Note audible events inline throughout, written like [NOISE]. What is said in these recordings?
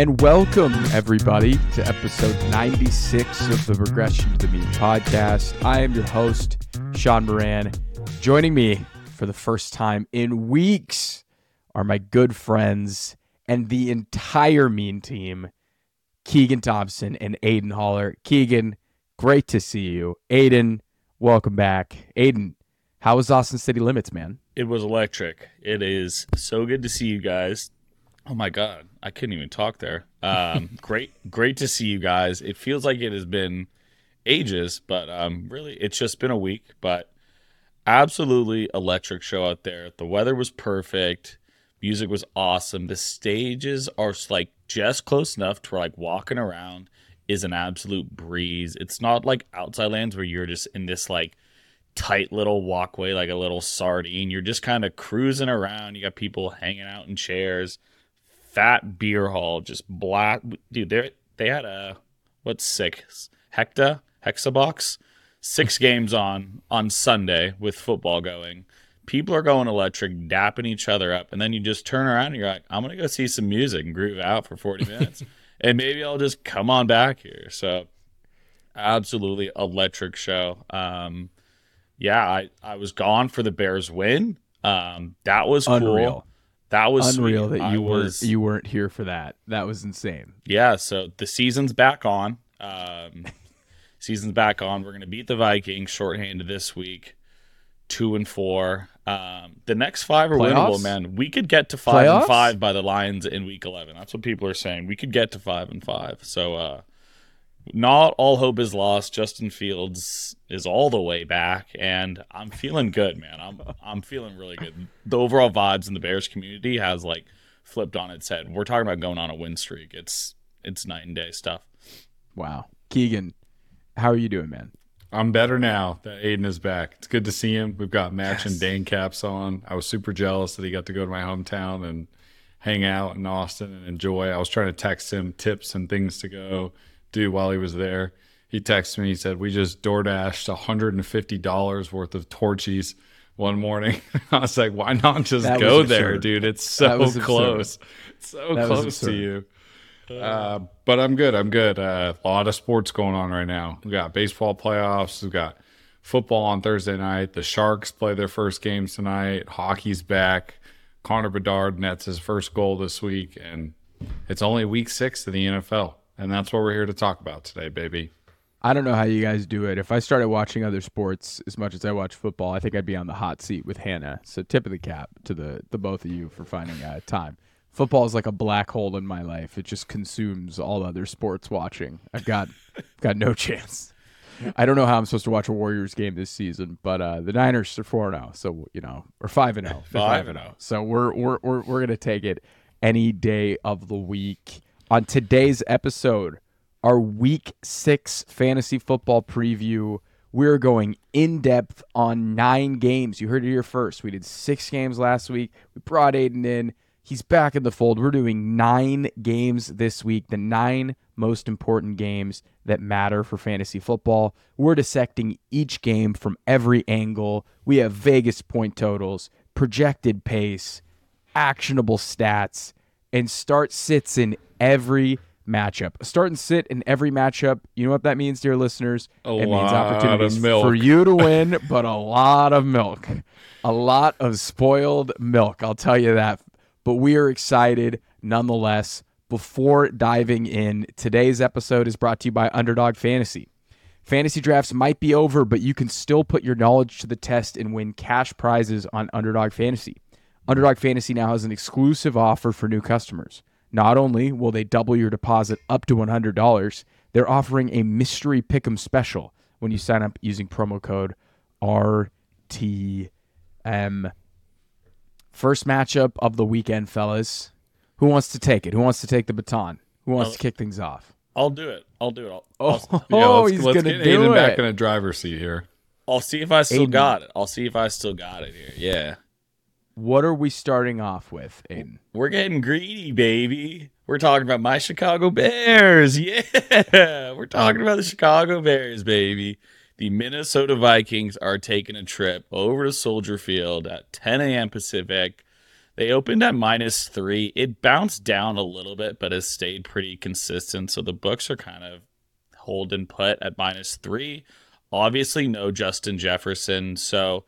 And welcome, everybody, to episode 96 of the Regression to the Mean podcast. I am your host, Shaun Moran. Joining me for the first time in weeks are my good friends and the entire Mean team, Keegan Thompson and Aidan Haller. Keegan, great to see you. Aidan, welcome back. Aidan, how was Austin City Limits, man? It was electric. It is so good to see you guys. Oh my god, I couldn't even talk there. Um, [LAUGHS] great, great to see you guys. It feels like it has been ages, but um, really, it's just been a week. But absolutely electric show out there. The weather was perfect. Music was awesome. The stages are like just close enough to where like walking around is an absolute breeze. It's not like outside lands where you're just in this like tight little walkway like a little sardine. You're just kind of cruising around. You got people hanging out in chairs. Fat beer hall, just black. Dude, they they had a what's six hecta hexabox, six [LAUGHS] games on on Sunday with football going. People are going electric, dapping each other up, and then you just turn around and you're like, I'm gonna go see some music and groove out for 40 [LAUGHS] minutes, and maybe I'll just come on back here. So, absolutely electric show. Um, yeah, I, I was gone for the Bears win. Um, that was Unreal. cool. That was Unreal sweet. that you was, weren't you weren't here for that. That was insane. Yeah, so the season's back on. Um, [LAUGHS] season's back on. We're gonna beat the Vikings shorthanded this week, two and four. Um, the next five are Playoffs? winnable, man. We could get to five Playoffs? and five by the Lions in week eleven. That's what people are saying. We could get to five and five. So uh, not all hope is lost. Justin Fields is all the way back, and I'm feeling good, man. I'm I'm feeling really good. The overall vibes in the Bears community has like flipped on its head. We're talking about going on a win streak. It's it's night and day stuff. Wow. Keegan, how are you doing, man? I'm better now that Aidan is back. It's good to see him. We've got matching Yes. Dane caps on. I was super jealous that he got to go to my hometown and hang out in Austin and enjoy. I was trying to text him tips and things to go do while he was there. He texted me. He said, We just door dashed $150 worth of Torchy's one morning. [LAUGHS] I was like, Why not just That go there, dude? It's so close. So That close to you. Uh, but I'm good. I'm good. Uh, a lot of sports going on right now. We got baseball playoffs. We've got football on Thursday night. The Sharks play their first games tonight. Hockey's back. Connor Bedard nets his first goal this week, and it's only week six of the NFL, and that's what we're here to talk about today, baby. I don't know how you guys do it. If I started watching other sports as much as I watch football, I think I'd be on the hot seat with Hannah. So tip of the cap to the the both of you for finding uh, time. Football is like a black hole in my life. It just consumes all other sports watching. I've got [LAUGHS] got no chance. I don't know how I'm supposed to watch a Warriors game this season, but uh, the Niners are four four zero, so you know, or five and zero, Five and and zero. So we're we're we're we're gonna take it any day of the week. On today's episode, our Week Six fantasy football preview. We're going in depth on nine games. You heard it here first. We did six games last week. We brought Aidan in. He's back in the fold. We're doing nine games this week, the nine most important games that matter for fantasy football. We're dissecting each game from every angle. We have Vegas point totals, projected pace, actionable stats, and start sits in every matchup. A start and sit in every matchup. You know what that means, dear listeners? A it means opportunities milk. for you to win, but a lot of milk. A lot of spoiled milk, I'll tell you that. But we are excited nonetheless. Before diving in, today's episode is brought to you by Underdog Fantasy. Fantasy drafts might be over, but you can still put your knowledge to the test and win cash prizes on Underdog Fantasy. Underdog Fantasy now has an exclusive offer for new customers. Not only will they double your deposit up to $100, they're offering a mystery pick'em special when you sign up using promo code RTM. First matchup of the weekend, fellas. Who wants to take it? Who wants to take the baton? Who wants Uh, to kick things off? I'll do it. I'll do it. I'll, Oh, I'll, Yeah, let's, [LAUGHS] he's let's gonna get do Aidan it. back in a driver's seat here. I'll see if I still Aidan. got it. I'll see if I still got it here. Yeah. What are we starting off with, Aidan? We're getting greedy, baby. We're talking about my Chicago Bears. [LAUGHS] Yeah. We're talking about the Chicago Bears, baby. The Minnesota Vikings are taking a trip over to Soldier Field at 10 a.m. Pacific. They opened at minus three. It bounced down a little bit, but has stayed pretty consistent. So the books are kind of hold and put at minus three. Obviously, no Justin Jefferson. So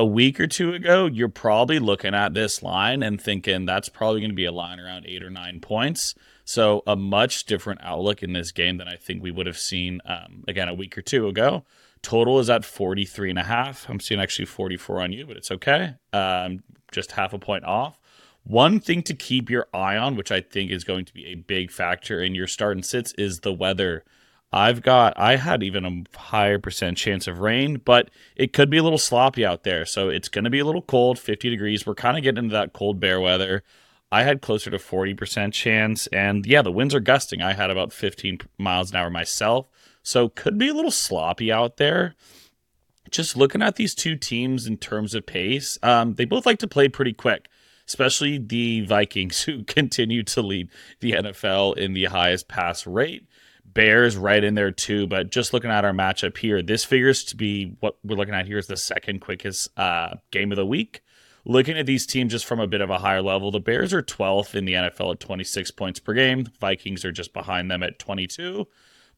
a week or two ago, you're probably looking at this line and thinking that's probably going to be a line around eight or nine points. So a much different outlook in this game than I think we would have seen um, again a week or two ago. Total is at 43 and a half. I'm seeing actually 44 on you, but it's okay. Um, just half a point off. One thing to keep your eye on, which I think is going to be a big factor in your start and sits, is the weather. I've got, I had even a higher percent chance of rain, but it could be a little sloppy out there. So it's going to be a little cold, 50 degrees. We're kind of getting into that cold bear weather. I had closer to 40% chance. And yeah, the winds are gusting. I had about 15 miles an hour myself. So could be a little sloppy out there. Just looking at these two teams in terms of pace, um, they both like to play pretty quick, especially the Vikings, [LAUGHS] who continue to lead the NFL in the highest pass rate. Bears right in there too, but just looking at our matchup here, this figures to be what we're looking at here is the second quickest uh, game of the week. Looking at these teams just from a bit of a higher level, the Bears are 12th in the NFL at 26 points per game. Vikings are just behind them at 22.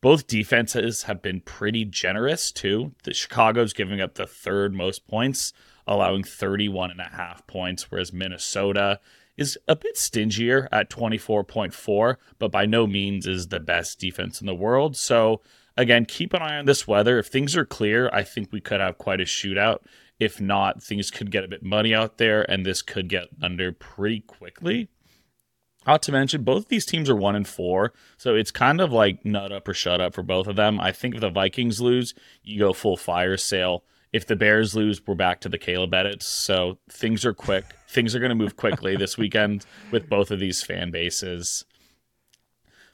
Both defenses have been pretty generous too. The Chicago's giving up the third most points, allowing 31 and a half points, whereas Minnesota is a bit stingier at 24.4, but by no means is the best defense in the world. So again, keep an eye on this weather. If things are clear, I think we could have quite a shootout. If not, things could get a bit muddy out there, and this could get under pretty quickly. Not to mention, both these teams are one and four, so it's kind of like nut up or shut up for both of them. I think if the Vikings lose, you go full fire sale. If the Bears lose, we're back to the Caleb edits. So things are quick. things are going to move quickly this weekend with both of these fan bases.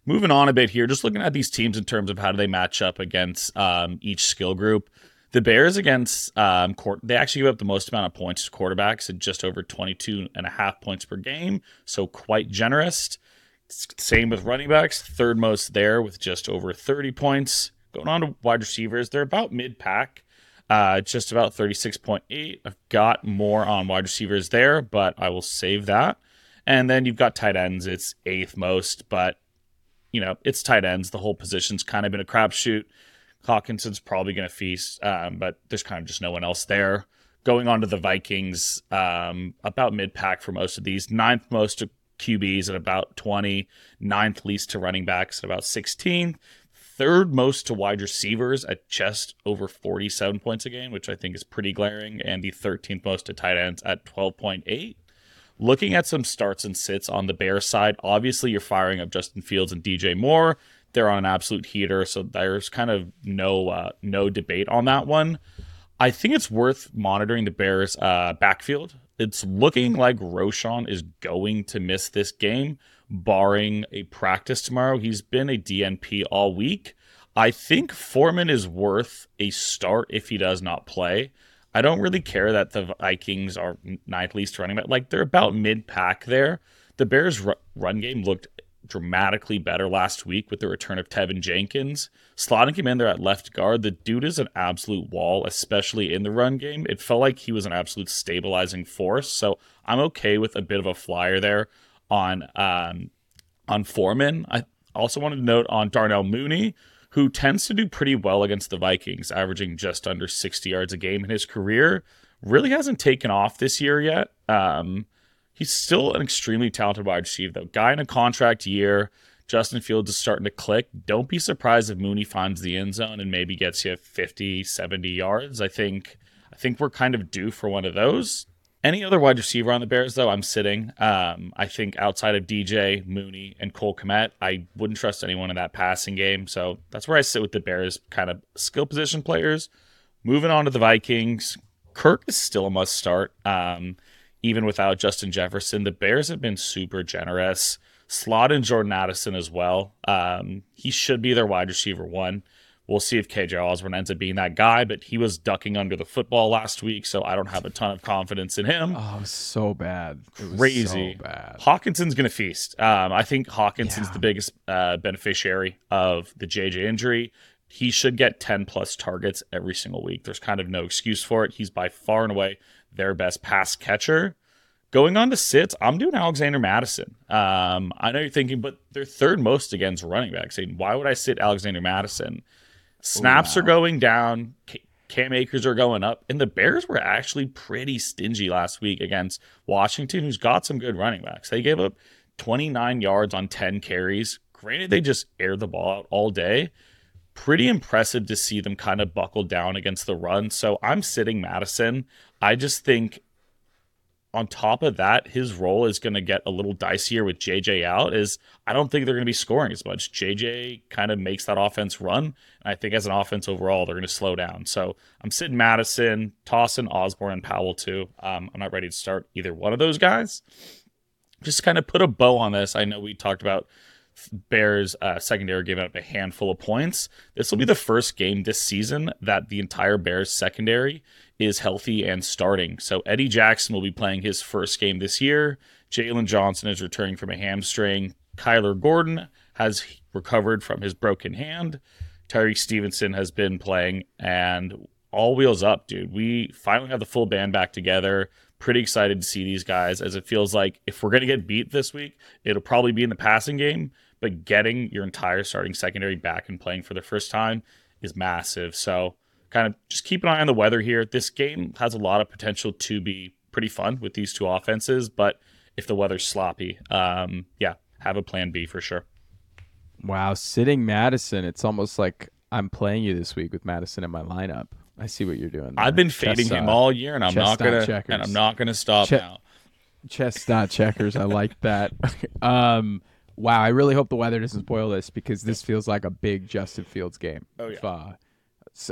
Moving on a bit here, just looking at these teams in terms of how do they match up against um, each skill group. The Bears against um, court, they actually give up the most amount of points to quarterbacks at just over 22 and a half points per game, so quite generous. Same with running backs, third most there with just over 30 points. Going on to wide receivers, they're about mid pack, uh, just about 36.8. I've got more on wide receivers there, but I will save that. And then you've got tight ends, it's eighth most, but you know, it's tight ends. The whole position's kind of been a crapshoot. Hockenson's probably going to feast, um, but there's kind of just no one else there. Going on to the Vikings, um, about mid pack for most of these. Ninth most to QBs at about 20, ninth least to running backs at about 16, third most to wide receivers at just over 47 points a game, which I think is pretty glaring, and the 13th most to tight ends at 12.8. Looking at some starts and sits on the Bears side, obviously you're firing up Justin Fields and DJ Moore they're on an absolute heater, so there's kind of no uh, no debate on that one. I think it's worth monitoring the Bears' uh, backfield. It's looking like Roschon is going to miss this game, barring a practice tomorrow. He's been a DNP all week. I think Foreman is worth a start if he does not play. I don't really care that the Vikings are ninth least running back. Like they're about mid pack there. The Bears' run game looked dramatically better last week with the return of Teven Jenkins. Slotting him in there at left guard, the dude is an absolute wall, especially in the run game. It felt like he was an absolute stabilizing force. So I'm okay with a bit of a flyer there on um, on Foreman. I also wanted to note on Darnell Mooney, who tends to do pretty well against the Vikings, averaging just under 60 yards a game in his career. Really hasn't taken off this year yet. Um, He's still an extremely talented wide receiver, though. Guy in a contract year. Justin Fields is starting to click. Don't be surprised if Mooney finds the end zone and maybe gets you 50, 70 yards. I think I think we're kind of due for one of those. Any other wide receiver on the Bears, though, I'm sitting. Um, I think outside of DJ, Mooney, and Cole Kmet, I wouldn't trust anyone in that passing game. So that's where I sit with the Bears kind of skill position players. Moving on to the Vikings. Kirk is still a must start. Um, even without Justin Jefferson. The Bears have been super generous. Slot and Jordan Addison as well. Um, he should be their wide receiver one. We'll see if KJ Osborne ends up being that guy, but he was ducking under the football last week, so I don't have a ton of confidence in him. Oh, so bad. Crazy. So bad. Hockenson's going to feast. Um, I think Hockenson's yeah. the biggest uh, beneficiary of the JJ injury. He should get 10 plus targets every single week. There's kind of no excuse for it. He's by far and away their best pass catcher. going on to sits, I'm doing Alexander Mattison. Um, I know you're thinking, but they're third most against running backs. Why would I sit Alexander Mattison? Oh, Snaps wow. are going down. Cam Akers are going up, and the Bears were actually pretty stingy last week against Washington, who's got some good running backs. They gave up 29 yards on 10 carries. Granted, they just aired the ball out all day. Pretty impressive to see them kind of buckle down against the run. So I'm sitting Mattison. I just think on top of that, his role is going to get a little dicier with JJ out. Is I don't think they're going to be scoring as much. JJ kind of makes that offense run. And I think as an offense overall, they're going to slow down. So I'm sitting Mattison, tossing Osborne, and Powell too. Um, I'm not ready to start either one of those guys. Just kind of put a bow on this. I know we talked about Bears uh, secondary gave up a handful of points. This will be the first game this season that the entire Bears secondary is healthy and starting. So Eddie Jackson will be playing his first game this year. Jaylon Johnson is returning from a hamstring. Kyler Gordon has recovered from his broken hand. Tyrique Stevenson has been playing, and all wheels up, dude. We finally have the full band back together. Pretty excited to see these guys as it feels like if we're going to get beat this week, it'll probably be in the passing game, but getting your entire starting secondary back and playing for the first time is massive. So, kind of just keep an eye on the weather here. This game has a lot of potential to be pretty fun with these two offenses, but if the weather's sloppy, um, yeah, have a plan B for sure. Wow, sitting Mattison, it's almost like I'm playing you this week with Mattison in my lineup. I see what you're doing. There. I've been fading him uh, all year, and I'm not gonna checkers. and I'm not gonna stop now. Chest dot checkers. I like that. [LAUGHS] um, wow, I really hope the weather doesn't spoil this because this feels like a big Justin Fields game. Oh yeah. If, uh,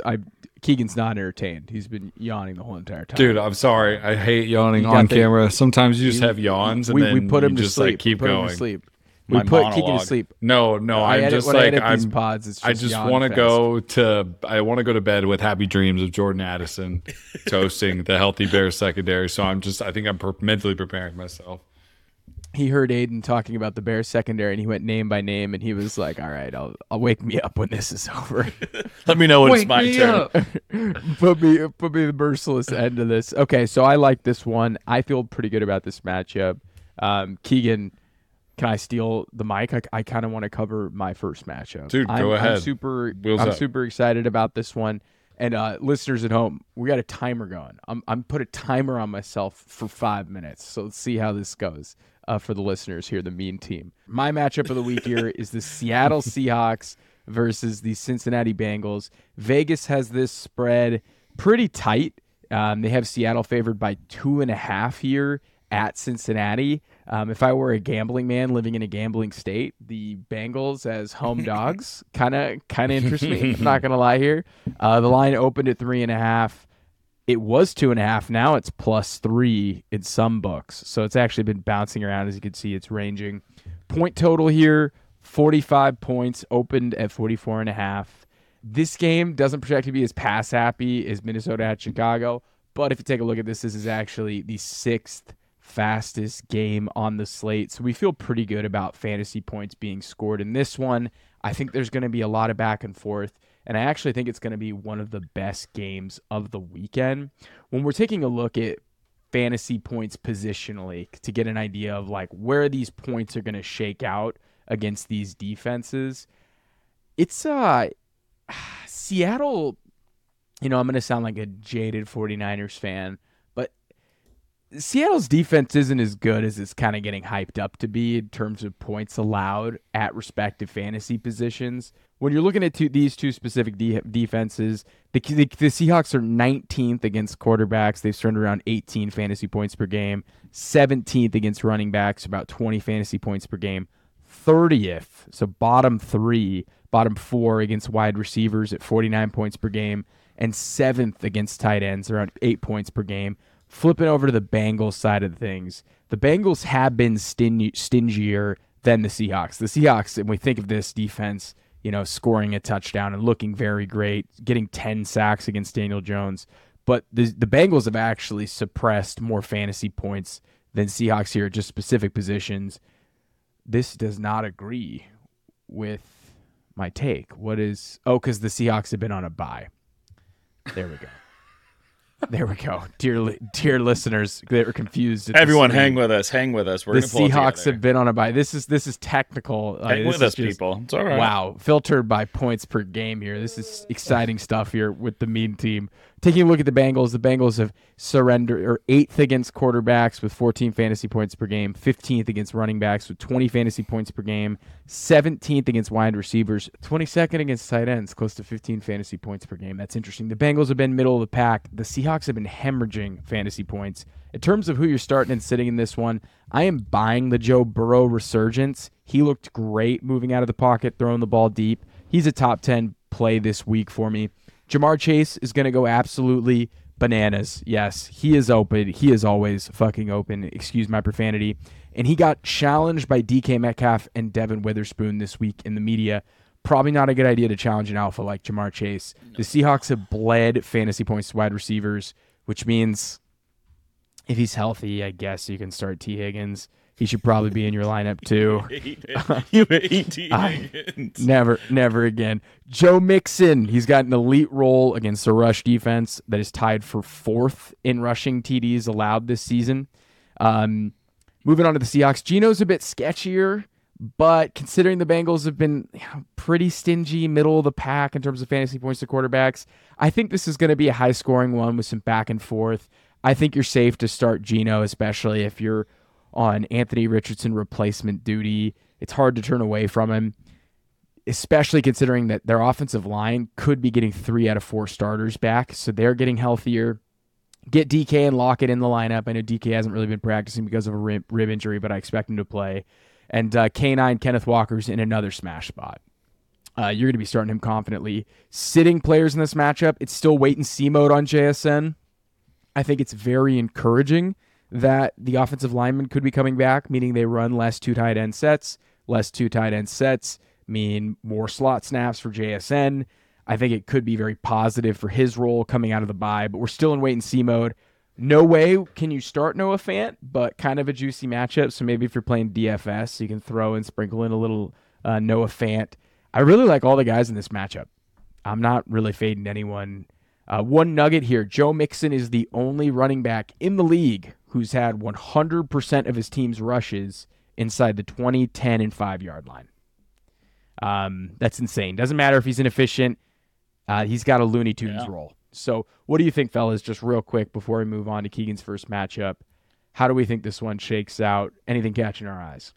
I Keegan's not entertained. He's been yawning the whole entire time. Dude, I'm sorry. I hate yawning on the, camera. Sometimes you just have yawns, and we, then we put him to just sleep. like keep going. sleep. We put monologue. Keegan to sleep. No, no. I I'm edit, just like I I'm. pods, just I just want to go to. I want to go to bed with happy dreams of Jordan Addison [LAUGHS] toasting the healthy Bears secondary. So I'm just. I think I'm per- mentally preparing myself he heard Aidan talking about the Bears secondary and he went name by name and he was like, "All right, I'll I'll wake me up when this is over. [LAUGHS] Let me know when wake it's my turn. [LAUGHS] put me put me the merciless end of this." Okay, so I like this one. I feel pretty good about this matchup. Um, Keegan, can I steal the mic? I, I kind of want to cover my first matchup. Dude, I'm, go ahead. I'm super Wheels I'm up. super excited about this one. And uh, listeners at home, we got a timer going. I'm I'm put a timer on myself for five minutes. So let's see how this goes uh, for the listeners here, the mean team. My matchup of the week here is the Seattle [LAUGHS] Seahawks versus the Cincinnati Bengals. Vegas has this spread pretty tight. Um, they have Seattle favored by two and a half here at Cincinnati. Um, if I were a gambling man living in a gambling state, the Bengals as home dogs kind of kind of interest me. I'm not gonna lie here. [LAUGHS] Uh, the line opened at three and a half it was two and a half. Now it's plus three in some books. So it's actually been bouncing around. As you can see, it's ranging. Point total here 45 points, opened at 44 and a half. This game doesn't project to be as pass happy as Minnesota at Chicago. But if you take a look at this, this is actually the sixth fastest game on the slate. So we feel pretty good about fantasy points being scored in this one. I think there's going to be a lot of back and forth. And I actually think it's going to be one of the best games of the weekend. When we're taking a look at fantasy points positionally to get an idea of like where these points are going to shake out against these defenses, it's uh [SIGHS] Seattle, you know, I'm going to sound like a jaded 49ers fan, Seattle's defense isn't as good as it's kind of getting hyped up to be in terms of points allowed at respective fantasy positions. When you're looking at two, these two specific de- defenses, the, the, the, Seahawks are 19th against quarterbacks. They've turned around 18 fantasy points per game, 17th against running backs, about 20 fantasy points per game, 30th, so bottom three, bottom four against wide receivers at 49 points per game, and seventh against tight ends, around eight points per game. Flipping over to the Bengals side of things, the Bengals have been sting- stingier than the Seahawks. The Seahawks, and we think of this defense, you know, scoring a touchdown and looking very great, getting 10 sacks against Daniel Jones. But the, the Bengals have actually suppressed more fantasy points than Seahawks here at just specific positions. This does not agree with my take. What is, oh, because the Seahawks have been on a bye. There we go. There we go, dear li- dear listeners that were confused. Everyone, hang with us. Hang with us. We're the Seahawks have been on a bye. This is this is technical. Like, Hang this with us, just- people. It's all right. Wow, filtered by points per game here. This is exciting stuff here with the mean team. Taking a look at the Bengals, the Bengals have surrendered or eighth against quarterbacks with 14 fantasy points per game, 15th against running backs with 20 fantasy points per game, 17th against wide receivers, 22nd against tight ends, close to 15 fantasy points per game. That's interesting. The Bengals have been middle of the pack. The Seahawks have been hemorrhaging fantasy points. In terms of who you're starting and sitting in this one, I am buying the Joe Burrow resurgence. He looked great moving out of the pocket, throwing the ball deep. He's a top 10 play this week for me. Ja'Marr Chase is going to go absolutely bananas. Yes, he is open. He is always fucking open. Excuse my profanity. And he got challenged by DK Metcalf and Devon Witherspoon this week in the media. Probably not a good idea to challenge an alpha like Ja'Marr Chase. The Seahawks have bled fantasy points to wide receivers, which means if he's healthy, I guess you can start Tee Higgins. He should probably be in your lineup too. you hate T. I- Higgins. Never, never again. Joe Mixon, he's got an elite role against a rush defense that is tied for fourth in rushing TDs allowed this season. Um, moving on to the Seahawks, Geno's a bit sketchier, but considering the Bengals have been pretty stingy, middle of the pack in terms of fantasy points to quarterbacks, I think this is going to be a high scoring one with some back and forth. I think you're safe to start Geno, especially if you're on Anthony Richardson replacement duty. It's hard to turn away from him especially considering that their offensive line could be getting three out of four starters back. So they're getting healthier. Get DK and lock it in the lineup. I know DK hasn't really been practicing because of a rib, rib injury, but I expect him to play. And uh, K9 Kenneth Walker's in another smash spot. Uh, you're going to be starting him confidently. Sitting players in this matchup, it's still wait and see mode on JSN. I think it's very encouraging that the offensive lineman could be coming back, meaning they run less two tight end sets. Less two tight end sets mean more slot snaps for JSN. I think it could be very positive for his role coming out of the bye, but we're still in wait and see mode. No way can you start Noah Fant, but kind of a juicy matchup. So maybe if you're playing DFS, you can throw and sprinkle in a little uh, Noah Fant. I really like all the guys in this matchup. I'm not really fading anyone. Uh, one nugget here Joe Mixon is the only running back in the league who's had 100% of his team's rushes inside the 20, 10, and 5 yard line. Um, that's insane. Doesn't matter if he's inefficient, uh, he's got a Looney Tunes Yeah. role. So, what do you think, fellas, just real quick before we move on to Keegan's first matchup? How do we think this one shakes out? Anything catching our eyes?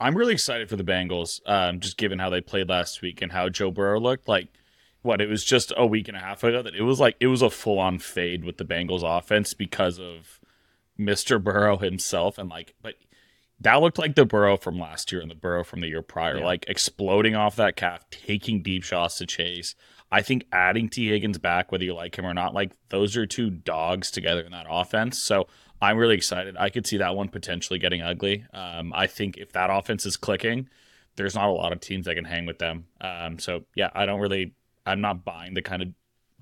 I'm really excited for the Bengals, um, just given how they played last week and how Joe Burrow looked. Like, what it was just a week and a half ago that it was like it was a full on fade with the Bengals offense because of Mr. Burrow himself, and like, but that looked like the Burrow from last year and the Burrow from the year prior, Yeah. like exploding off that calf, taking deep shots to chase. I think adding Tee Higgins back, whether you like him or not, like those are two dogs together in that offense. So I'm really excited. I could see that one potentially getting ugly. Um, I think if that offense is clicking, there's not a lot of teams that can hang with them. Um, so yeah, I don't really, I'm not buying the kind of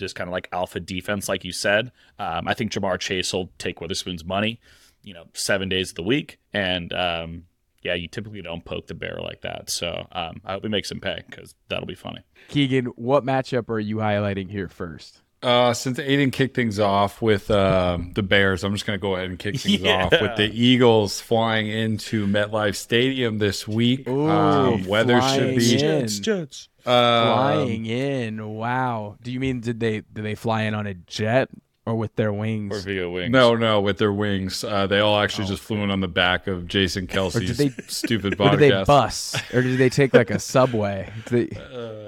just kind of like alpha defense, like you said. Um, I think Ja'Marr Chase will take Witherspoon's money, you know, seven days of the week, and um, yeah, you typically don't poke the bear like that. So um, I hope he makes him pay because that'll be funny. Keegan, what matchup are you highlighting here first? Uh, since Aidan kicked things off with um, the Bears, I'm just going to go ahead and kick things [LAUGHS] Yeah. off with the Eagles flying into MetLife Stadium this week. Ooh, um, weather should be in. Jets. Um, Flying in. Wow. Do you mean did they did they fly in on a jet or with their wings? Or Via Wings. No, no, with their wings. Uh, they all actually just flew in on the back of Jason Kelce's they- stupid or did they bus? Or did they take like a [LAUGHS] subway? Did they-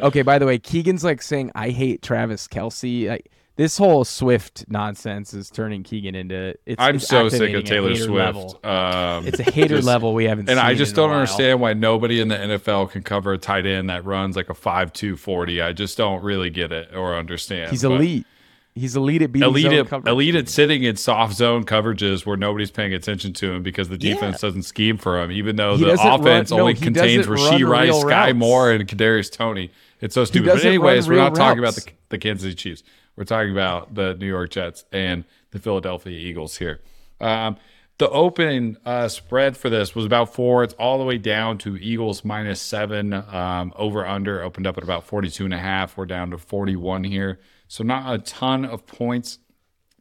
okay, by the way, Keegan's like saying I hate Travis Kelce. Like this whole Swift nonsense is turning Keegan into it's I'm it's so sick of Taylor Swift. Um, It's a hater just- level we haven't seen. and I just don't understand why nobody in the NFL can cover a tight end that runs like a five two forty. I just don't really get it or understand. He's elite. He's elite at beating Elite at, coverage. elite at sitting in soft zone coverages where nobody's paying attention to him because the defense doesn't scheme for him, even though He the doesn't run- offense no, only contains Rashee Rice, Sky routes. Moore, and Kadarius Toney. It's so stupid. But anyways, we're not talking about the, the Kansas City Chiefs. We're talking about the New York Jets and the Philadelphia Eagles here. Um, the open uh, spread for this was about four. It's all the way down to Eagles minus seven. Um, over under opened up at about 42 and a half. We're down to 41 here. So not a ton of points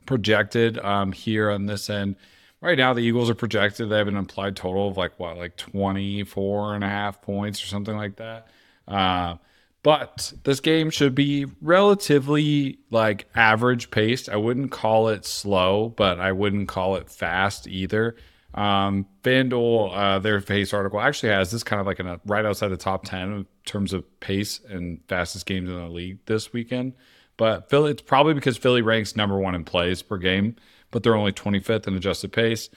projected um, here on this end. Right now, the Eagles are projected. They have an implied total of like what, like 24 and a half points or something like that. Uh, but this game should be relatively like average paced. I wouldn't call it slow, but I wouldn't call it fast either. Um, FanDuel, uh, their pace article actually has this kind of like a, right outside the top 10 in terms of pace and fastest games in the league this weekend. But Philly, it's probably because Philly ranks number one in plays per game, but they're only 25th in adjusted pace.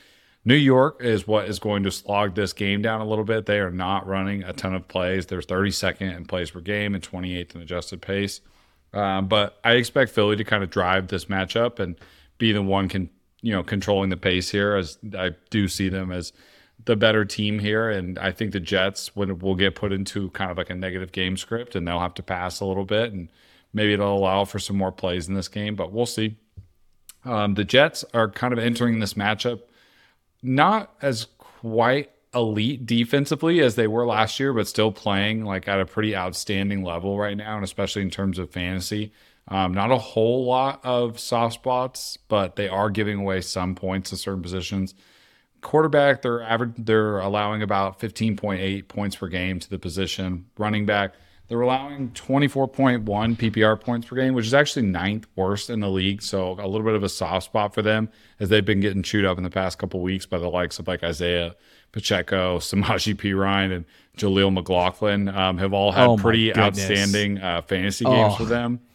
New York is what is going to slog this game down a little bit. They are not running a ton of plays. They're 32nd in plays per game and 28th in adjusted pace. Um, but I expect Philly to kind of drive this matchup and be the one can you know controlling the pace here. As I do see them as the better team here, and I think the Jets when will get put into kind of like a negative game script, and they'll have to pass a little bit, and maybe it'll allow for some more plays in this game. But we'll see. Um, the Jets are kind of entering this matchup not as quite elite defensively as they were last year, but still playing like at a pretty outstanding level right now, and especially in terms of fantasy. Um, not a whole lot of soft spots, but they are giving away some points to certain positions. Quarterback, they're average, they're allowing about 15.8 points per game to the position. Running back, they're allowing 24.1 PPR points per game, which is actually ninth worst in the league. So a little bit of a soft spot for them as they've been getting chewed up in the past couple weeks by the likes of like Isaiah Pacheco, [LAUGHS] Samaje Perine, and Jaleel McLaughlin um, have all had Oh pretty outstanding uh, fantasy games Oh. for them. [LAUGHS]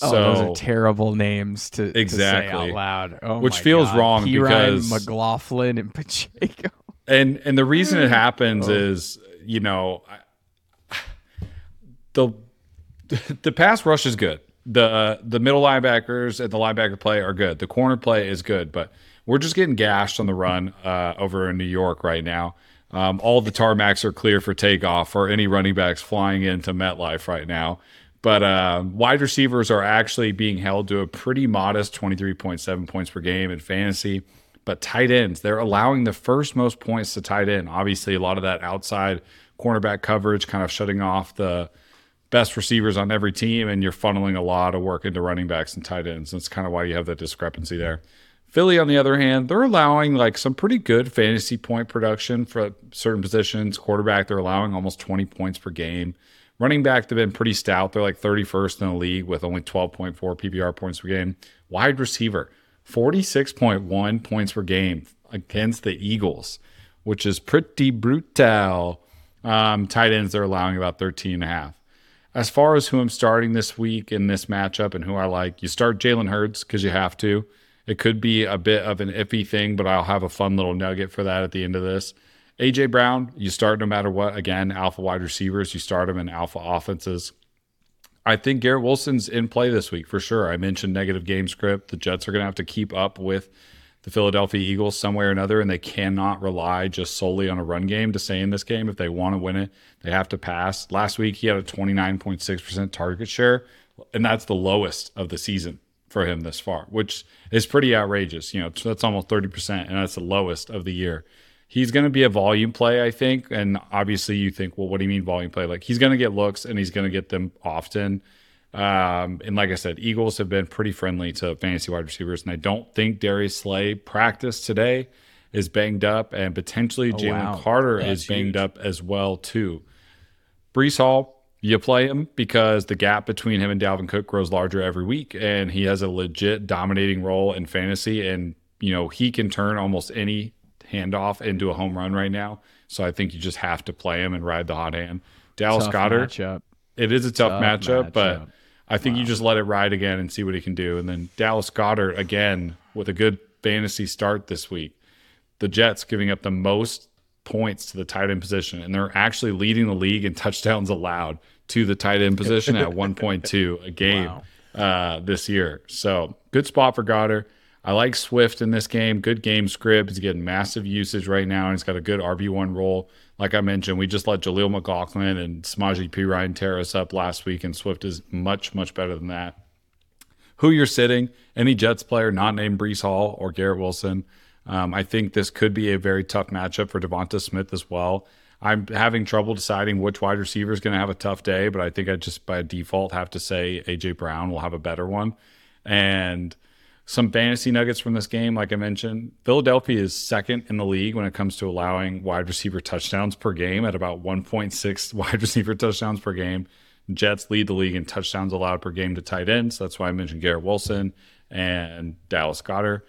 Oh, So those are terrible names to, to say Exactly. out loud. Oh Which feels God. wrong Perine, because- McLaughlin and [LAUGHS] Pacheco. and and the reason it happens Oh. is you know I- the [LAUGHS] the pass rush is good. The uh, the middle linebackers and the linebacker play are good. The corner play is good but we're just getting gashed on the run uh, over in new york right now. Um, all the tarmacs are clear for takeoff for any running backs flying into metlife right now. But uh, wide receivers are actually being held to a pretty modest 23.7 points per game in fantasy but tight ends, they're allowing the first most points to tight end. Obviously, a lot of that outside cornerback coverage kind of shutting off the best receivers on every team, and you're funneling a lot of work into running backs and tight ends. That's kind of why you have that discrepancy there. Philly, on the other hand, they're allowing like some pretty good fantasy point production for certain positions. Quarterback, they're allowing almost 20 points per game. Running back, they've been pretty stout. They're like 31st in the league with only 12.4 PPR points per game. Wide receiver, 46.1 points per game against the Eagles, which is pretty brutal. Um, tight ends, they're allowing about 13 and a half. As far as who I'm starting this week in this matchup and who I like, you start Jalen Hurts because you have to. It could be a bit of an iffy thing, but I'll have a fun little nugget for that at the end of this. AJ Brown, you start no matter what. Again, alpha wide receivers, you start them in alpha offenses. I think Garrett Wilson's in play this week for sure. I mentioned negative game script. The Jets are going to have to keep up with the Philadelphia Eagles some way or another, and they cannot rely just solely on a run game to stay in this game. If they want to win it, they have to pass. Last week, he had a 29.6% target share, and that's the lowest of the season for him this far, which is pretty outrageous. You know, that's almost 30%, and that's the lowest of the year. He's going to be a volume play, I think. And obviously, you think, well, what do you mean volume play? Like, he's going to get looks and he's going to get them often. Um, and like I said, Eagles have been pretty friendly to fantasy wide receivers. And I don't think Darius Slay practiced today is banged up, and potentially Jalen wow. Carter That's is banged huge. up as well, too. Breece Hall, you play him because the gap between him and Dalvin Cook grows larger every week, and he has a legit dominating role in fantasy. And you know he can turn almost any handoff into a home run right now. So I think you just have to play him and ride the hot hand. Dallas Tough Goedert, matchup. it is a tough, Tough matchup, but matchup. I think you just let it ride again and see what he can do. And then Dallas Goedert again with a good fantasy start this week. The Jets giving up the most points to the tight end position, and they're actually leading the league in touchdowns allowed to the tight end position at [LAUGHS] 1.2 a game uh, this year. So good spot for Goedert. I like Swift in this game. Good game script. He's getting massive usage right now, and he's got a good RB1 role. Like I mentioned, we just let Jaleel McLaughlin and Samaje Perine tear us up last week, and Swift is much, much better than that. Who you're sitting, any Jets player not named Breece Hall or Garrett Wilson. Um, I think this could be a very tough matchup for Devonta Smith as well. I'm having trouble deciding which wide receiver is going to have a tough day, but I think I just by default have to say AJ Brown will have a better one. And Some fantasy nuggets from this game, like I mentioned, Philadelphia is second in the league when it comes to allowing wide receiver touchdowns per game at about 1.6 [LAUGHS] wide receiver touchdowns per game. Jets lead the league in touchdowns allowed per game to tight ends. That's why I mentioned Garrett Wilson and Dallas Goedert.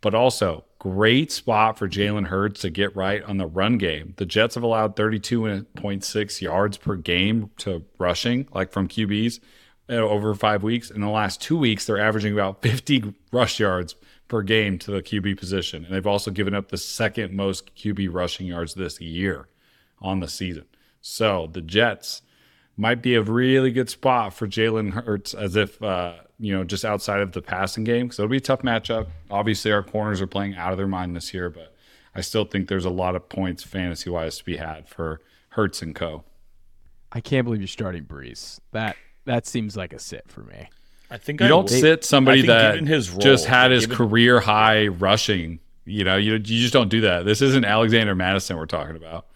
But also, great spot for Jalen Hurts to get right on the run game. The Jets have allowed 32.6 yards per game to rushing, like from QBs, over five weeks. In the last two weeks, they're averaging about 50 rush yards per game to the QB position. And they've also given up the second most QB rushing yards this year on the season. So the Jets might be a really good spot for Jalen Hurts as if, uh, you know, just outside of the passing game. because it'll be a tough matchup. Obviously, our corners are playing out of their mind this year, but I still think there's a lot of points fantasy wise to be had for Hurts and Co. I can't believe you're starting Breece. That that seems like a sit for me. I think You I don't will- sit somebody that his role, just had his given- career high rushing. You know, you, you just don't do that. This isn't Alexander Mattison we're talking about.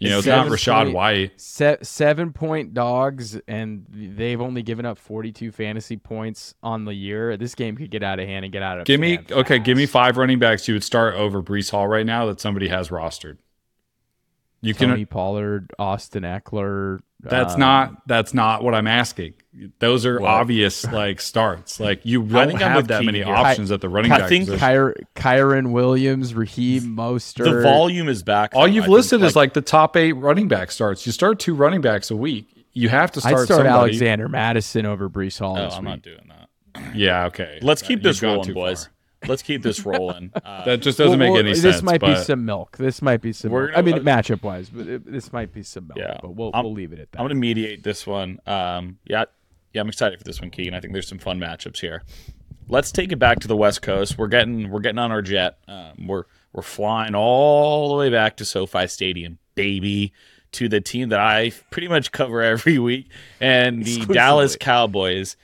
You know, it's not Rashad point- White. Se- seven point dogs, and they've only given up 42 fantasy points on the year. This game could get out of hand and get out of Give me hand okay. Give me five running backs you would start over Breece Hall right now that somebody has rostered. You can. Tony Pollard, Austin Ekeler. That's um, not. That's not what I'm asking. Those are What? obvious [LAUGHS] like starts. Like you I don't have with that many here. options at the running I back think position. Kyr- Kyron Williams, Raheem Mostert. the volume is back. All though. you've I think, listed is like the top eight running back starts. You start two running backs a week. You have to start. I'd start. start somebody. Alexander Mattison over Breece Hall. Oh, this I'm week. not doing that. Yeah. Okay. Let's keep you've this gone rolling, boys. far. Let's keep this rolling. [LAUGHS] Uh, That just doesn't Well, make any this sense. This might be some milk. This might be some. We're Milk. I mean, gonna- matchup wise, but it, this might be some milk. Yeah. but we'll I'm- we'll leave it at that. I'm going to mediate this one. Um, yeah, yeah, I'm excited for this one, Keegan. I think there's some fun matchups here. Let's take it back to the West Coast. We're getting we're getting on our jet. Um, we're we're flying all the way back to SoFi Stadium, baby, to the team that I pretty much cover every [LAUGHS] week, and the Dallas Cowboys.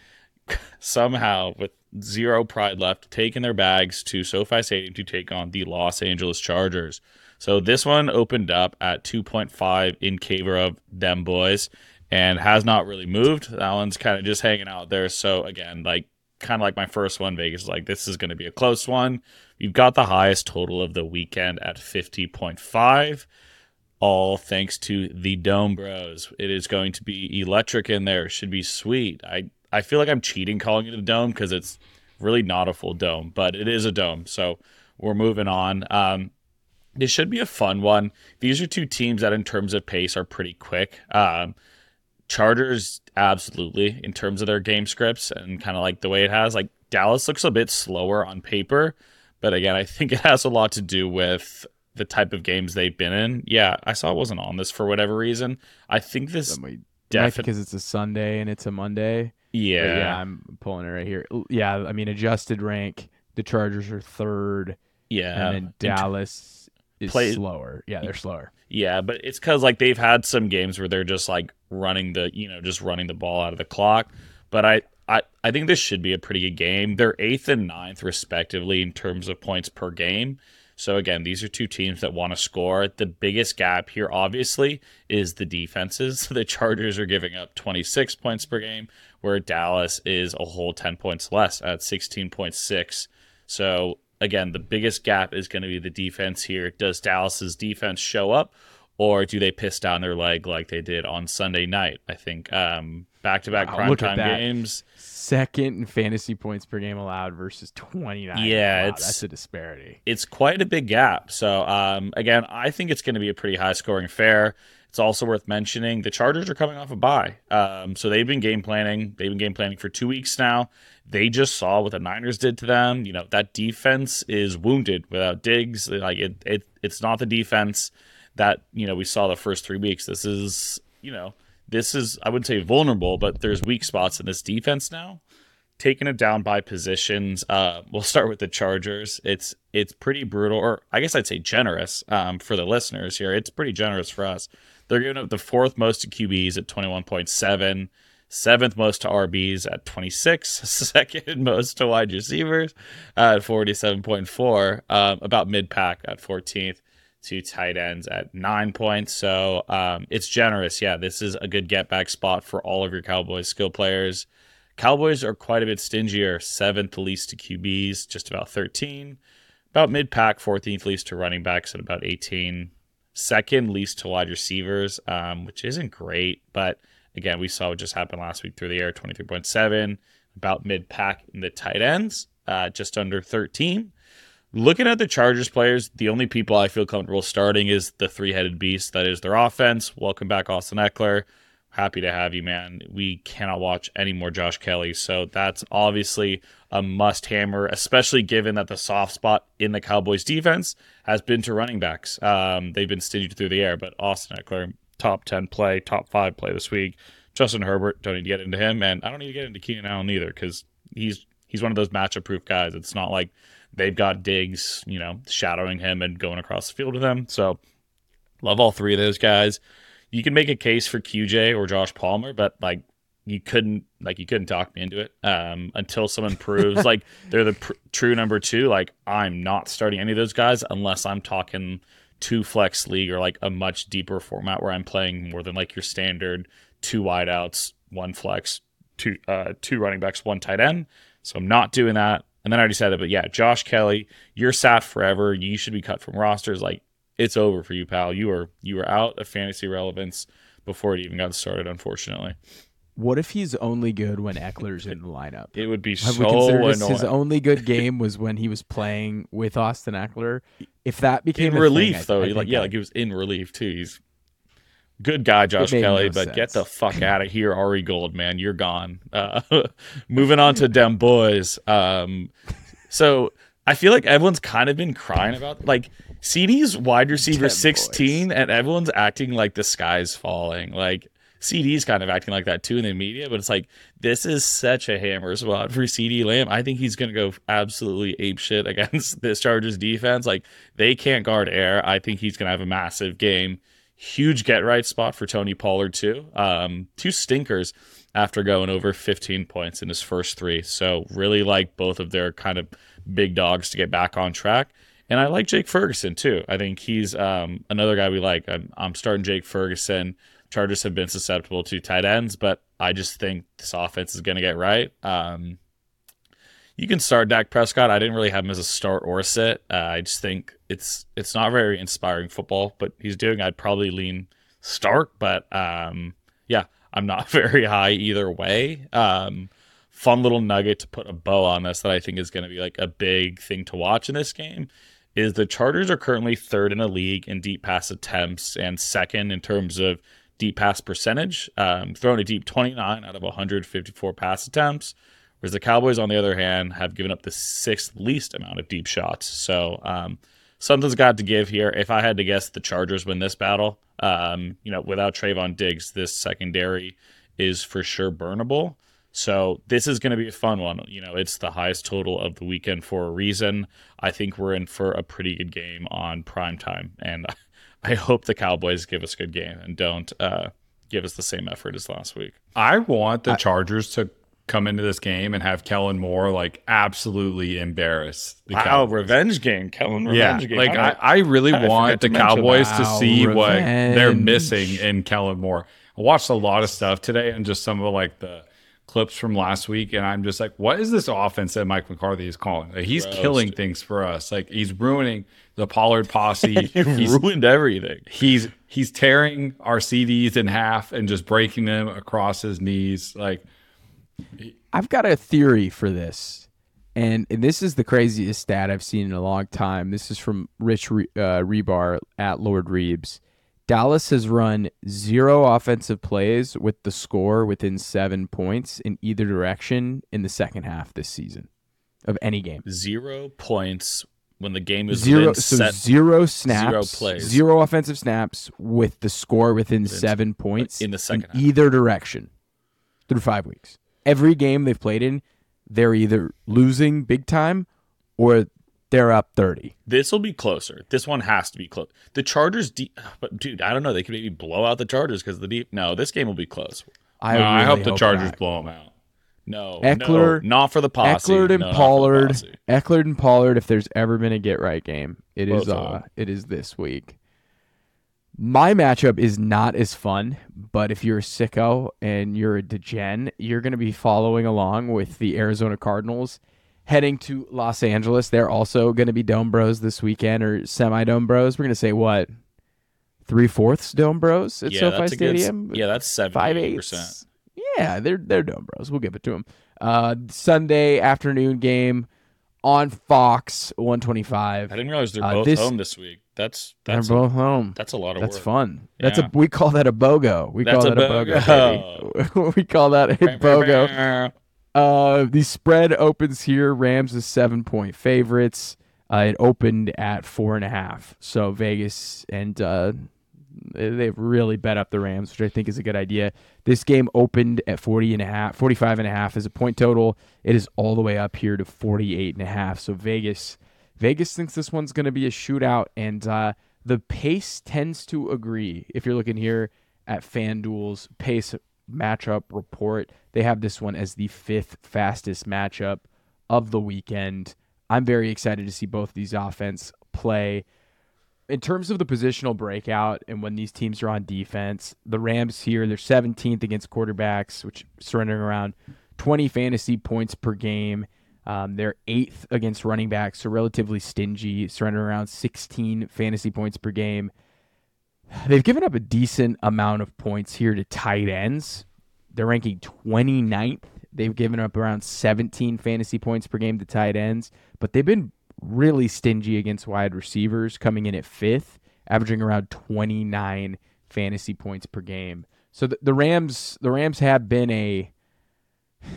[LAUGHS] Somehow, with zero pride left, taking their bags to SoFi Stadium to take on the Los Angeles Chargers. So this one opened up at 2.5 in favor of them boys and has not really moved. That one's kind of just hanging out there. So again, like kind of like my first one, Vegas like this is going to be a close one. You've got the highest total of the weekend at 50.5. All thanks to the Dome Bros. It is going to be electric in there. Should be sweet. I I feel like I'm cheating calling it a dome because it's really not a full dome, but it is a dome. So we're moving on. Um, this should be a fun one. These are two teams that, in terms of pace, are pretty quick. Um, Chargers, absolutely, in terms of their game scripts and kind of like the way it has. Like Dallas looks a bit slower on paper, but again, I think [LAUGHS] it has a lot to do with the type of games they've been in. Yeah, I saw it wasn't on this for whatever reason. I think this That might- might definitely, because it's a Sunday and it's a Monday. But yeah, yeah, I'm pulling it right here. Yeah, I mean adjusted rank. The Chargers are third, yeah. and then Dallas is play- slower. Yeah, they're slower. Yeah, but it's because like they've had some games where they're just like running the you know just running the ball out of the clock. But I I I think this should be a pretty good game. They're eighth and ninth respectively in terms of points per game. So again, these are two teams that want to score. The biggest gap here, obviously, is the defenses. [LAUGHS] The Chargers are giving up 26 points per game, where Dallas is a whole 10 points less at 16.6. So again, the biggest gap is going to be the defense here. Does Dallas's defense show up, or do they piss down their leg like they did on Sunday night? I think um, back-to-back Wow, look games. that. Second in fantasy points per game allowed versus 29. Yeah, it's- that's a disparity. it's quite a big gap. So um, again, I think it's going to be a pretty high scoring affair. It's also worth mentioning the Chargers are coming off a bye, um, so they've been game planning. They've been game planning for two weeks now. They just saw what the Niners did to them. You know that defense is wounded without Diggs. Like it, it it's not the defense that you know we saw the first three weeks. This is you know this is I wouldn't say vulnerable, but there's weak spots in this defense now taking it down by positions. Uh, we'll start with the Chargers. It's it's pretty brutal, or I guess I'd say generous um, for the listeners here. It's pretty generous for us. They're giving up the fourth most to QBs at twenty one point seven, seventh most to RBs at twenty six, [LAUGHS] second most to wide receivers at seven point four, um, about mid pack at fourteenth. To tight ends at nine points, so um, it's generous. Yeah, this is a good get back spot for all of your Cowboys skill players Cowboys are quite a bit stingier, seventh least to QBs, just about 13. About mid pack, 14th least to running backs at about 18. Second least to wide receivers, um, which isn't great. But again, we saw what just happened last week through the air 23.7. About mid pack in the tight ends, uh, just under 13. Looking at the Chargers players, the only people I feel comfortable starting is the three headed beast that is their offense. Welcome back, Austin Ekeler. happy to have you, man. We cannot watch any more Josh Kelley. So that's obviously a must hammer, especially given that the soft spot in the Cowboys defense has been to running backs. Um, they've been stingy through the air, but Austin Ekeler, top 10 play, top five play this week. Justin Herbert, don't need to get into him. And I don't need to get into Keenan Allen either because he's he's one of those matchup proof guys. It's not like they've got Diggs, you know, shadowing him and going across the field with him. So love all three of those guys you can make a case for QJ or Josh Palmer, but like you couldn't like you couldn't talk me into it um, until someone [LAUGHS] proves like they're the pr- true number two. Like I'm not starting any of those guys unless I'm talking two flex league or like a much deeper format where I'm playing more than like your standard two wideouts, one flex, two uh, two running backs, one tight end. So I'm not doing that. And then I already said it, but yeah, Josh Kelley, you're sat forever. You should be cut from rosters. Like it's over for you, pal. You are you are out of fantasy relevance before it even got started, unfortunately. What if he's only good when Ekeler's in the lineup? It would be Have so we considered annoying. his only good [LAUGHS] game was when he was playing with Austin Ekeler? If that became in a relief thing, though, I he like yeah, I- like he was in relief too. He's good guy, Josh Kelley, no but get the fuck out of here, Ari Gold, man. You're gone. Uh, [LAUGHS] moving on to dem boys. Um, so I feel like everyone's kind of been crying about like CeeDee's wide receiver Dem 16, and everyone's acting like the sky's falling. Like CeeDee's kind of acting like that too in the media, but it's like this is such a hammer spot for CeeDee Lamb. I think he's gonna go absolutely ape shit [LAUGHS] against this Chargers defense. Like they can't guard air. I think he's gonna have a massive game. Huge get right spot for Tony Pollard too. Um, two stinkers after going over 15 points in his first three. So really like both of their kind of big dogs to get back on track. And I like Jake Ferguson too. I think he's um, another guy we like. I'm, I'm starting Jake Ferguson. Chargers have been susceptible to tight ends, but I just think this offense is going to get right. Um, you can start Dak Prescott. I didn't really have him as a start or a sit. Uh, I just think it's it's not very inspiring football, but he's doing. I'd probably lean Stark, but um, yeah, I'm not [LAUGHS] very high either way. Um, fun little nugget to put a bow on this that I think is going to be like a big thing to watch in this game is the Chargers are currently third in the league in deep pass attempts and second in terms of deep pass percentage, um, throwing a deep 29 out of 154 pass attempts. Whereas the Cowboys, on the other hand, have given up the sixth least amount of deep shots. So um, something's got to give here. If I had to guess, the Chargers win this battle. Um, you know, without Trevon Diggs, this secondary is for sure burnable. So this is going to be a fun one. You know, it's the highest total of the weekend for a reason. I think we're in for a pretty good game on prime time, and [LAUGHS] I hope the Cowboys give us a good game and don't uh, give us the same effort as last week. I want the Chargers to come into this game and have Kellen Moore like absolutely embarrass the Wow, Cowboys. revenge game, Kellen. Yeah, Revenge game. like I I, really I want the to Cowboys that. to see Wow, what they're missing in Kellen Moore. I watched a lot of stuff today and just some of like the clips from last week, and I'm just like, what is this offense that Mike McCarthy is calling? Like, he's killing things for us. Like he's ruining the Pollard posse. [LAUGHS] He he's ruined everything. he's he's tearing our CDs in half and just breaking them across his knees. Like I've got a theory for this, and, and this is the craziest stat I've seen in a long time. This is from Rich Re- uh, Hribar at Lord Reeves. Dallas has run zero offensive plays with the score within seven points in either direction in the second half this season of any game. Zero points when the game is Zero, within so set zero snaps, zero plays. zero offensive snaps with the score within seven points in the second half. either direction through five weeks. Every game they've played in, they're either losing big time or they're up thirty. This will be closer. This one has to be close. The Chargers, de- but dude, I don't know. They could maybe blow out the Chargers because the deep. No, this game will be close. I, no, I really hope the Chargers not. blow them out. No, Ekeler- no, not for the posse. Ekeler and No, not for the Pollard. Ekeler and Pollard. If there's ever been a get right game, it is Both of uh, them. it is this week. My matchup is not as fun, but if you're a sicko and you're a degen, you're going to be following along with the Arizona Cardinals heading to Los Angeles. They're also going to be Dome Bros this weekend or semi Dome Bros. We're going to say what? Three fourths Dome Bros at yeah, SoFi a good. Stadium? Yeah, that's seventy Five percent. eighths. Yeah, they're they're Dome Bros. We'll give it to them. Uh, Sunday afternoon game on Fox 125. I didn't realize they're Uh, both this- home this week. That's They're that's both home. that's a lot of That's work. fun. That's Yeah. a we call that a bogo. We That's call a that a bogo. baby. [LAUGHS] we call that a bogo. Uh, the spread opens here. Rams is seven point favorites. Uh, it opened at four and a half. So Vegas and uh, they- they've really bet up the Rams, which I think is a good idea. This game opened at 40 and a half, 45 and a half as a point total. It is all the way up here to 48 and a half. So Vegas, Vegas thinks this one's going to be a shootout, and uh, the pace tends to agree. If you're looking here at FanDuel's pace matchup report, they have this one as the fifth fastest matchup of the weekend. I'm very excited to see both these offense play. In terms of the positional breakout and when these teams are on defense, the Rams here, they're 17th against quarterbacks, which surrendering around 20 fantasy points per game. Um, they're eighth against running backs, so relatively stingy, surrendering around 16 fantasy points per game. [SIGHS] They've given up a decent amount of points here to tight ends. They're ranking 29th. They've given up around 17 fantasy points per game to tight ends, but they've been really stingy against wide receivers, coming in at fifth, averaging around 29 fantasy points per game. So the, the Rams, the Rams have been a,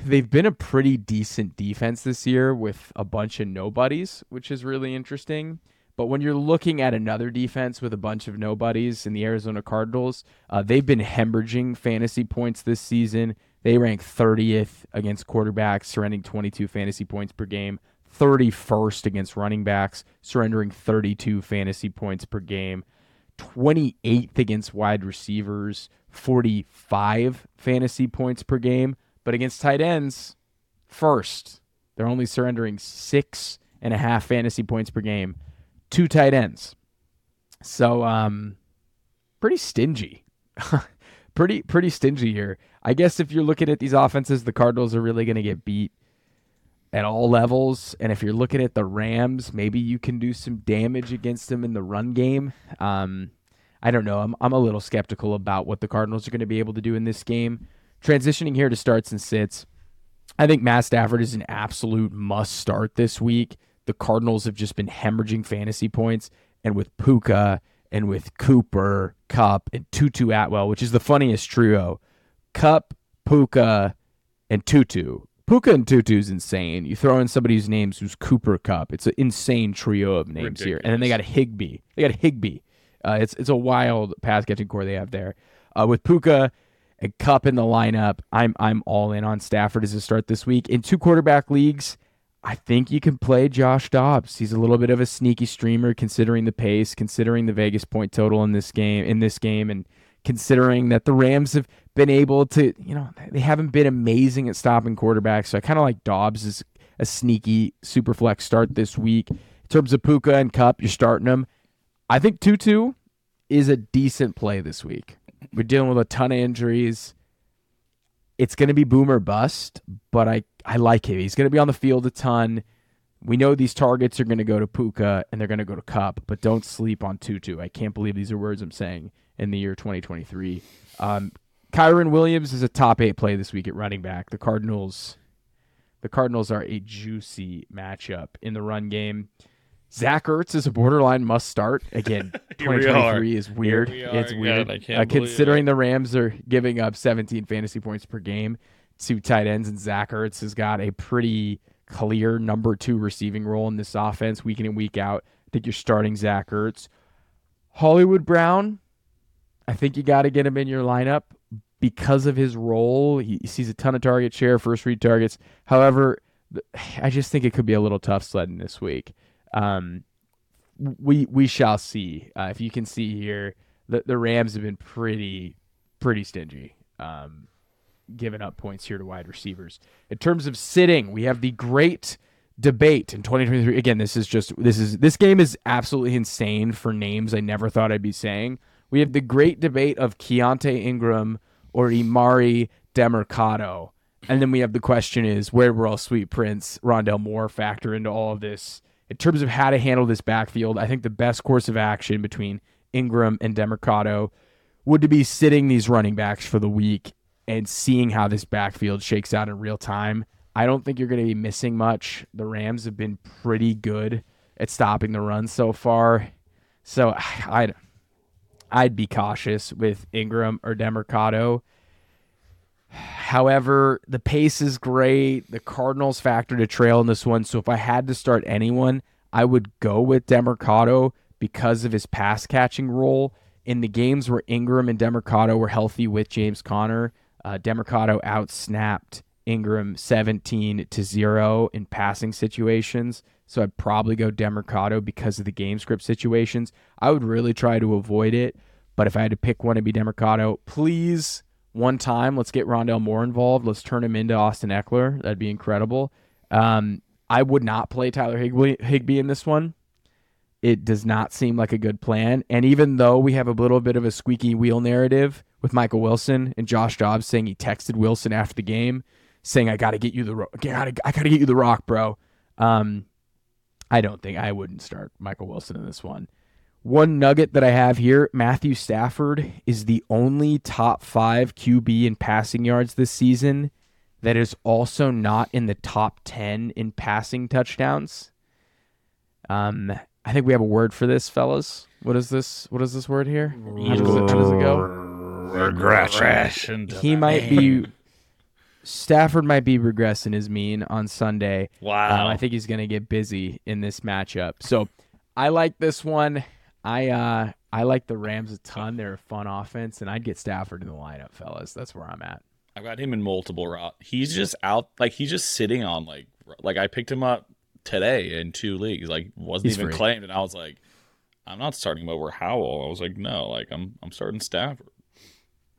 they've been a pretty decent defense this year with a bunch of nobodies, which is really interesting. But when you're looking at another defense with a bunch of nobodies in the Arizona Cardinals, uh, they've been hemorrhaging fantasy points this season. They rank 30th against quarterbacks, surrendering 22 fantasy points per game. 31st against running backs, surrendering 32 fantasy points per game. 28th against wide receivers, 45 fantasy points per game. But against tight ends, first, they're only surrendering six and a half fantasy points per game. Two tight ends. So, um, pretty stingy. [LAUGHS] pretty, pretty stingy here. I guess if you're looking at these offenses, the Cardinals are really going to get beat at all levels. And if you're looking at the Rams, maybe you can do some damage against them in the run game. Um, I don't know. I'm, I'm a little skeptical about what the Cardinals are going to be able to do in this game. Transitioning here to starts and sits, I think Matt Stafford is an absolute must start this week. The Cardinals have just been hemorrhaging fantasy points, and with Puka and with Cooper, Kupp, and Tutu Atwell, which is the funniest trio. Kupp, Puka, and Tutu. Puka and Tutu is insane. You throw in somebody's names who's Cooper Kupp. It's an insane trio of names here. And then they got Higbee. They got Higbee. Uh, it's it's a wild pass catching core they have there. Uh, with Puka and Kupp in the lineup, I'm I'm all in on Stafford as a start this week. In two quarterback leagues, I think you can play Josh Dobbs. He's a little bit of a sneaky streamer considering the pace, considering the Vegas point total in this game in this game and considering that the Rams have been able to, you know, they haven't been amazing at stopping quarterbacks. So I kind of like Dobbs as a sneaky super flex start this week. In terms of Puka and Kupp, you're starting them. I think Tutu is a decent play this week. We're dealing with a ton of injuries. It's going to be boomer bust, but I, I like him. He's going to be on the field a ton. We know these targets are going to go to Puka and they're going to go to Kupp, but don't sleep on Tutu. I can't believe these are words I'm saying in the year 2023. Um, Kyren Williams is a top eight play this week at running back. The Cardinals, the Cardinals are a juicy matchup in the run game. Zach Ertz is a borderline must start. Again, [LAUGHS] Here we 2023 is weird. We it's weird. again. I can't Uh, considering the Rams are giving up 17 fantasy points per game to tight ends, and Zach Ertz has got a pretty clear number two receiving role in this offense week in and week out. I think you're starting Zach Ertz. Hollywood Brown, I think you got to get him in your lineup because of his role. He, he sees a ton of target share, first read targets. However, I just think it could be a little tough sledding this week. Um, we we shall see. Uh, if you can see here, the the Rams have been pretty pretty stingy, um, giving up points here to wide receivers. In terms of sitting, we have the great debate in 2023. Again, this is just this is this game is absolutely insane for names I never thought I'd be saying. We have the great debate of Keaontay Ingram or Emari Demercado. And then we have the question is where will Sweet Prince, Rondale Moore factor into all of this? In terms of how to handle this backfield, I think the best course of action between Ingram and Demercado would to be sitting these running backs for the week and seeing how this backfield shakes out in real time. I don't think you're going to be missing much. The Rams have been pretty good at stopping the run so far. So [SIGHS] I'd I'd be cautious with Ingram or Demercado. However, the pace is great. The Cardinals factored a trail in this one. So if I had to start anyone, I would go with Demercado because of his pass catching role. In the games where Ingram and Demercado were healthy with James Conner, uh, Demercado outsnapped Ingram 17 to 0 in passing situations. So I'd probably go Demercado because of the game script situations. I would really try to avoid it. But if I had to pick one to be Demercado. please one time. Let's get Rondale Moore involved. Let's turn him into Austin Ekeler. That'd be incredible. Um, I would not play Tyler Higbee, Higbee in this one. It does not seem like a good plan. And even though we have a little bit of a squeaky wheel narrative with Michael Wilson and Josh Dobbs saying he texted Wilson after the game, saying I got to get you the I got to get you the rock, bro. Um, I don't think I wouldn't start Michael Wilson in this one. One nugget that I have here Matthew Stafford is the only top five QB in passing yards this season that is also not in the top 10 in passing touchdowns. Um, I think we have a word for this, fellas. What is this? What is this word here? How does it, how does it go? Regression. He might be. Stafford might be regressing his mean on Sunday. Wow. Um, I think he's going to get busy in this matchup. So I like this one. I uh I like the Rams a ton. They're a fun offense, and I'd get Stafford in the lineup, fellas. That's where I'm at. I've got him in multiple routes. He's just out, like he's just sitting on like like I picked him up today in two leagues. Like wasn't He's even free. claimed, and I was like, I'm not starting him over Howell. I was like, no, like I'm I'm starting Stafford.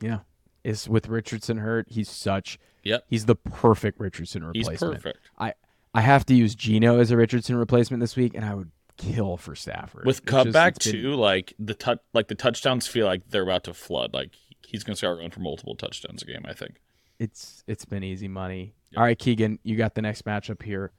Yeah, is with Richardson hurt. He's such. Yep. He's the perfect Richardson replacement. He's perfect. I I have to use Gino as a Richardson replacement this week, and I would kill for Stafford With It's just- cutback it's been- too, like the touch, like the touchdowns feel like they're about to flood. Like he's gonna start going for multiple touchdowns a game. I think. It's it's been easy money. All right, Keegan, you got the next matchup here.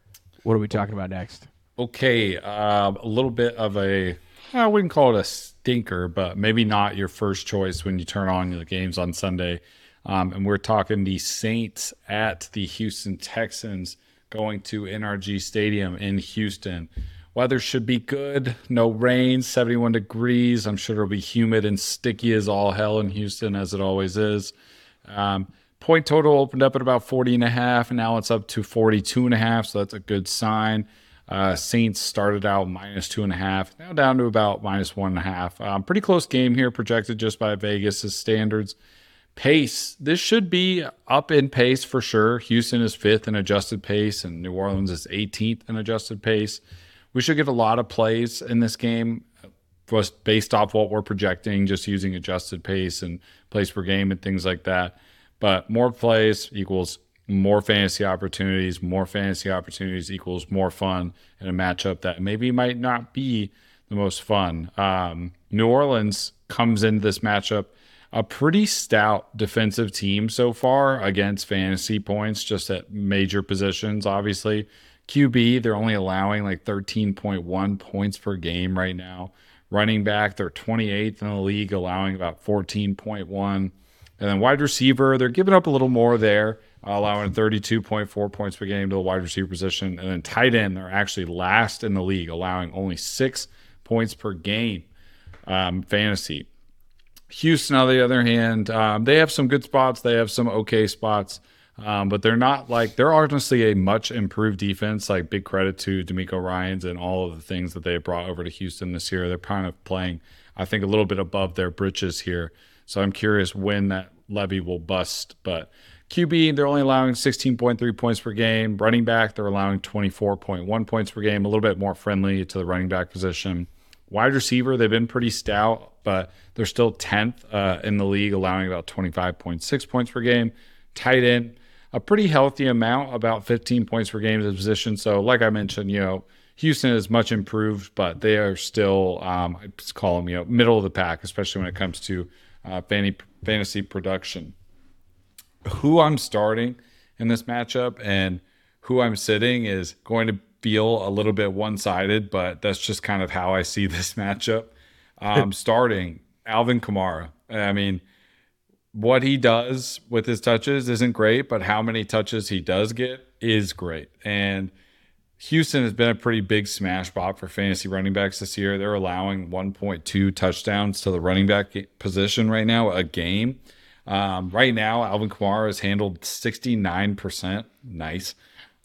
What are we talking about next? Okay, um, a little bit of a I wouldn't call it a stinker, but maybe not your first choice when you turn on the games on Sunday. Um, and we're talking the Saints at the Houston Texans going to NRG Stadium in Houston. Weather should be good. No rain, 71 degrees. I'm sure it'll be humid and sticky as all hell in Houston, as it always is. Um, point total opened up at about 40 and a half, and now it's up to 42 and a half. So that's a good sign. Uh, Saints started out minus two and a half, now down to about minus one and a half. Um, pretty close game here, projected just by Vegas' standards. Pace, this should be up in pace for sure. Houston is fifth in adjusted pace, and New Orleans is 18th in adjusted pace. We should get a lot of plays in this game, just based off what we're projecting, just using adjusted pace and plays per game and things like that. But more plays equals more fantasy opportunities. More fantasy opportunities equals more fun in a matchup that maybe might not be the most fun. Um, New Orleans comes into this matchup a pretty stout defensive team so far against fantasy points, just at major positions. Obviously, QB, they're only allowing like 13.1 points per game right now. Running back, they're 28th in the league, allowing about 14.1. And then wide receiver, they're giving up a little more there, allowing 32.4 points per game to the wide receiver position. And then tight end, they're actually last in the league, allowing only six points per game um, fantasy. Houston, on the other hand, um, they have some good spots. They have some okay spots, um, but they're not like they're honestly a much improved defense. Like big credit to DeMeco Ryans and all of the things that they brought over to Houston this year. They're kind of playing, I think, a little bit above their britches here. So I'm curious when that levy will bust. But QB, they're only allowing 16.3 points per game. Running back, they're allowing 24.1 points per game, a little bit more friendly to the running back position. Wide receiver, they've been pretty stout, but they're still 10th uh, in the league, allowing about 25.6 points per game. Tight end, a pretty healthy amount, about 15 points per game to position. So, like I mentioned, you know, Houston is much improved, but they are still, um, I just call them, you know, middle of the pack, especially when it comes to uh, fantasy, fantasy production. Who I'm starting in this matchup and who I'm sitting is going to feel a little bit one sided, but that's just kind of how I see [LAUGHS] this matchup. Um, starting Alvin Kamara. I mean, what he does with his touches isn't great, but how many touches he does get is great. And Houston has been a pretty big smash spot for fantasy running backs this year. They're allowing 1.2 touchdowns to the running back position right now a game. Um, right now, Alvin Kamara has handled 69%. Nice.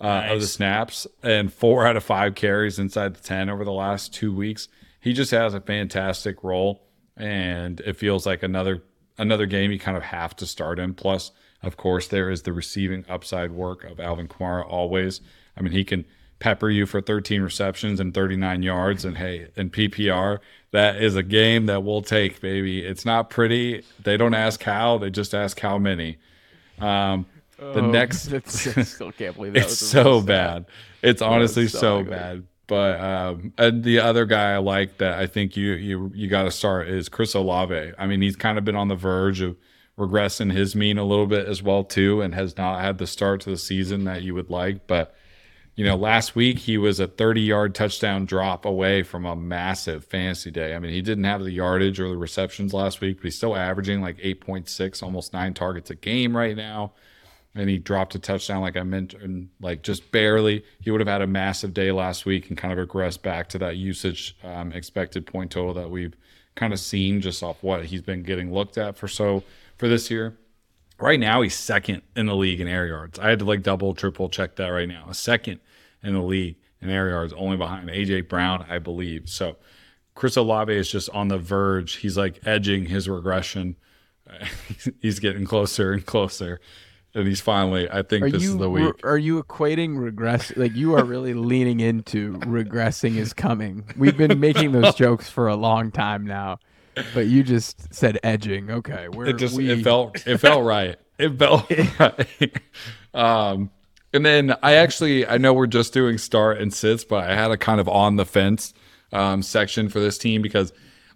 Uh, nice. Of the snaps and four out of five carries inside the 10 over the last two weeks. He just has a fantastic role, and it feels like another another game you kind of have to start him. Plus, of course, there is the receiving upside work of Alvin Kamara always. I mean, he can pepper you for 13 receptions and 39 yards. And hey, in PPR, that is a game that we'll take, baby. It's not pretty. They don't ask how, they just ask how many. Um, the oh, next, [LAUGHS] I still can't believe that. [LAUGHS] it's so bad. It's honestly so, so bad. But um, the other guy I like that I think you you you got to start is Chris Olave. I mean, he's kind of been on the verge of regressing his mean a little bit as well too, and has not had the start to the season that you would like. But you know, last week he was a 30 yard touchdown drop away from a massive fantasy day. I mean, he didn't have the yardage or the receptions last week, but he's still averaging like 8.6, almost nine targets a game right now and he dropped a touchdown like I mentioned, like just barely. He would have had a massive day last week and kind of regressed back to that usage um, expected point total that we've kind of seen just off what he's been getting looked at for so for this year. Right now, he's second in the league in air yards. I had to like double, triple check that right now. Second in the league in air yards, only behind AJ Brown, I believe. So Chris Olave is just on the verge. He's like edging his regression. [LAUGHS] he's getting closer and closer and he's finally. I think are this you, is the week. Are you equating regress? Like you are really leaning into regressing is coming. We've been making those [LAUGHS] jokes for a long time now, but you just said edging. Okay, where it just we... it felt it felt right. It felt [LAUGHS] [LAUGHS] right. Um, and then I actually I know we're just doing start and sits, but I had a kind of on the fence um, section for this team because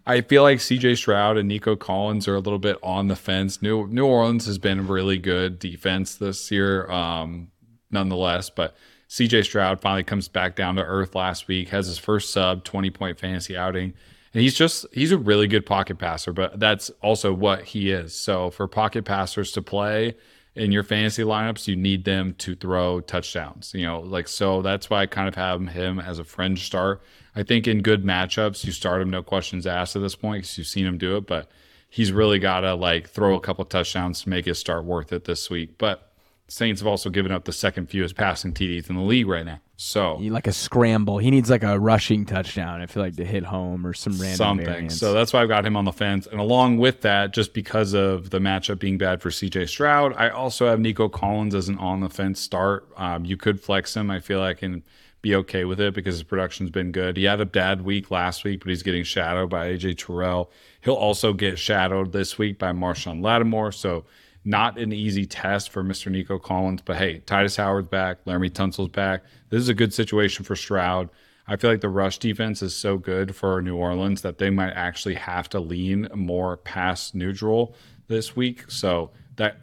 I feel like CJ Stroud and Nico Collins are a little bit on the fence. New New Orleans has been really good defense this year, um, nonetheless. But CJ Stroud finally comes back down to earth last week, has his first sub 20 point fantasy outing. And he's just he's a really good pocket passer, but that's also what he is. So for pocket passers to play in your fantasy lineups, you need them to throw touchdowns. You know, like so that's why I kind of have him as a fringe start I think in good matchups, you start him no questions asked at this point because you've seen him do it. But he's really got to like throw a couple touchdowns to make his start worth it this week. But Saints have also given up the second fewest passing TDs in the league right now. So he like a scramble. He needs like a rushing touchdown. I feel like to hit home or some random something. Variance. So that's why I've got him on the fence. And along with that, just because of the matchup being bad for CJ Stroud, I also have Nico Collins as an on the fence start. Um, you could flex him. I feel like in be okay with it because his production's been good. He had a bad week last week, but he's getting shadowed by AJ Terrell. He'll also get shadowed this week by Marshon Lattimore. So not an easy test for Mr. Nico Collins. But hey, Tytus Howard's back, Laremy Tunsil's back. This is a good situation for Stroud. I feel like the rush defense is so good for New Orleans that they might actually have to lean more pass neutral this week. So that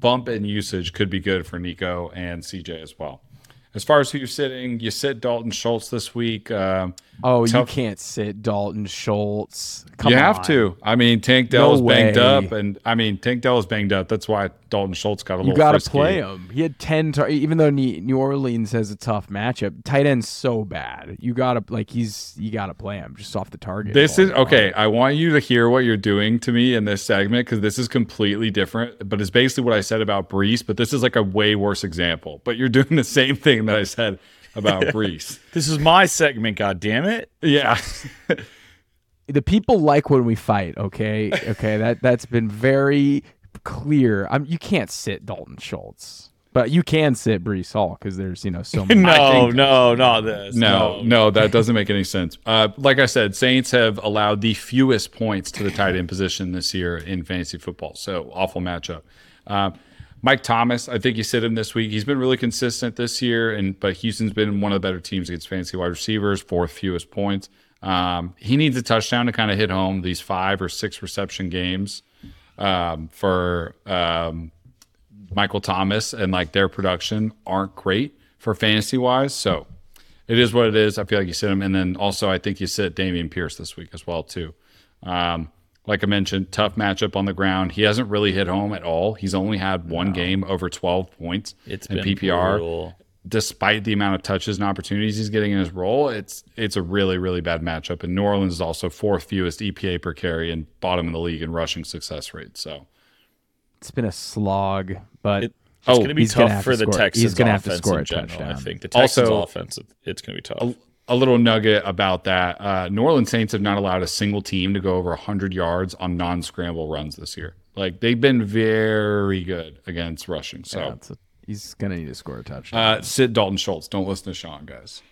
bump in usage could be good for Nico and CJ as well. As far as who you're sitting, you sit Dalton Schultz this week. Um, oh, tough. you can't sit Dalton Schultz. Come you on. have to. I mean, Tank Dell's no banged up, and I mean, Tank Dell is banged up. That's why Dalton Schultz got a little. You got to play him. He had ten. Tar- even though New Orleans has a tough matchup, tight end's so bad. You got to like he's you got to play him just off the target. This is okay. I want you to hear what you're doing to me in this segment because this is completely different. But it's basically what I said about Breece, But this is like a way worse example. But you're [LAUGHS] doing the same thing that I said about [LAUGHS] Breece. this is my segment. God damn it. Yeah. [LAUGHS] the people like when we fight. Okay, okay. That that's been very clear. I'm, you can't sit Dalton Schultz. But you can sit Breece Hall because there's you know so [LAUGHS] many. no, no, not this. No, no, no, that doesn't make any sense. Uh, like I said, Saints have allowed the fewest points to the tight end position this year in fantasy football. So awful matchup. Uh, Mike Thomas, I think you sit him this week. He's been really consistent this year, and but Houston's been one of the better teams against fantasy wide receivers, fourth fewest points. Um, he needs a touchdown to kind of hit home these five or six reception games um, for um, Michael Thomas, and like their production aren't great for fantasy wise. So it is what it is. I feel like you sit him, and then also I think you sit Dameon Pierce this week as well too. Um, like I mentioned, tough matchup on the ground. He hasn't really hit home at all. He's only had one game over 12 points It's in PPR. brutal. Despite the amount of touches and opportunities he's getting in his role, it's it's a really really bad matchup. And New Orleans is also fourth fewest EPA per carry and bottom of the league in rushing success rate. So It's been a slog, but It- Oh, It's going to be he's gonna tough for to the score- Texans he's gonna have to score a general. I think the Texans Also- offense, it's going to be tough. a little nugget about that. Uh, New Orleans Saints have not allowed a single team to go over 100 yards on non scramble runs this year. Like they've been very good against rushing. So yeah, a, he's gonna need to score a touchdown. uh, sit Dalton Schultz. Don't listen to Shaun, guys.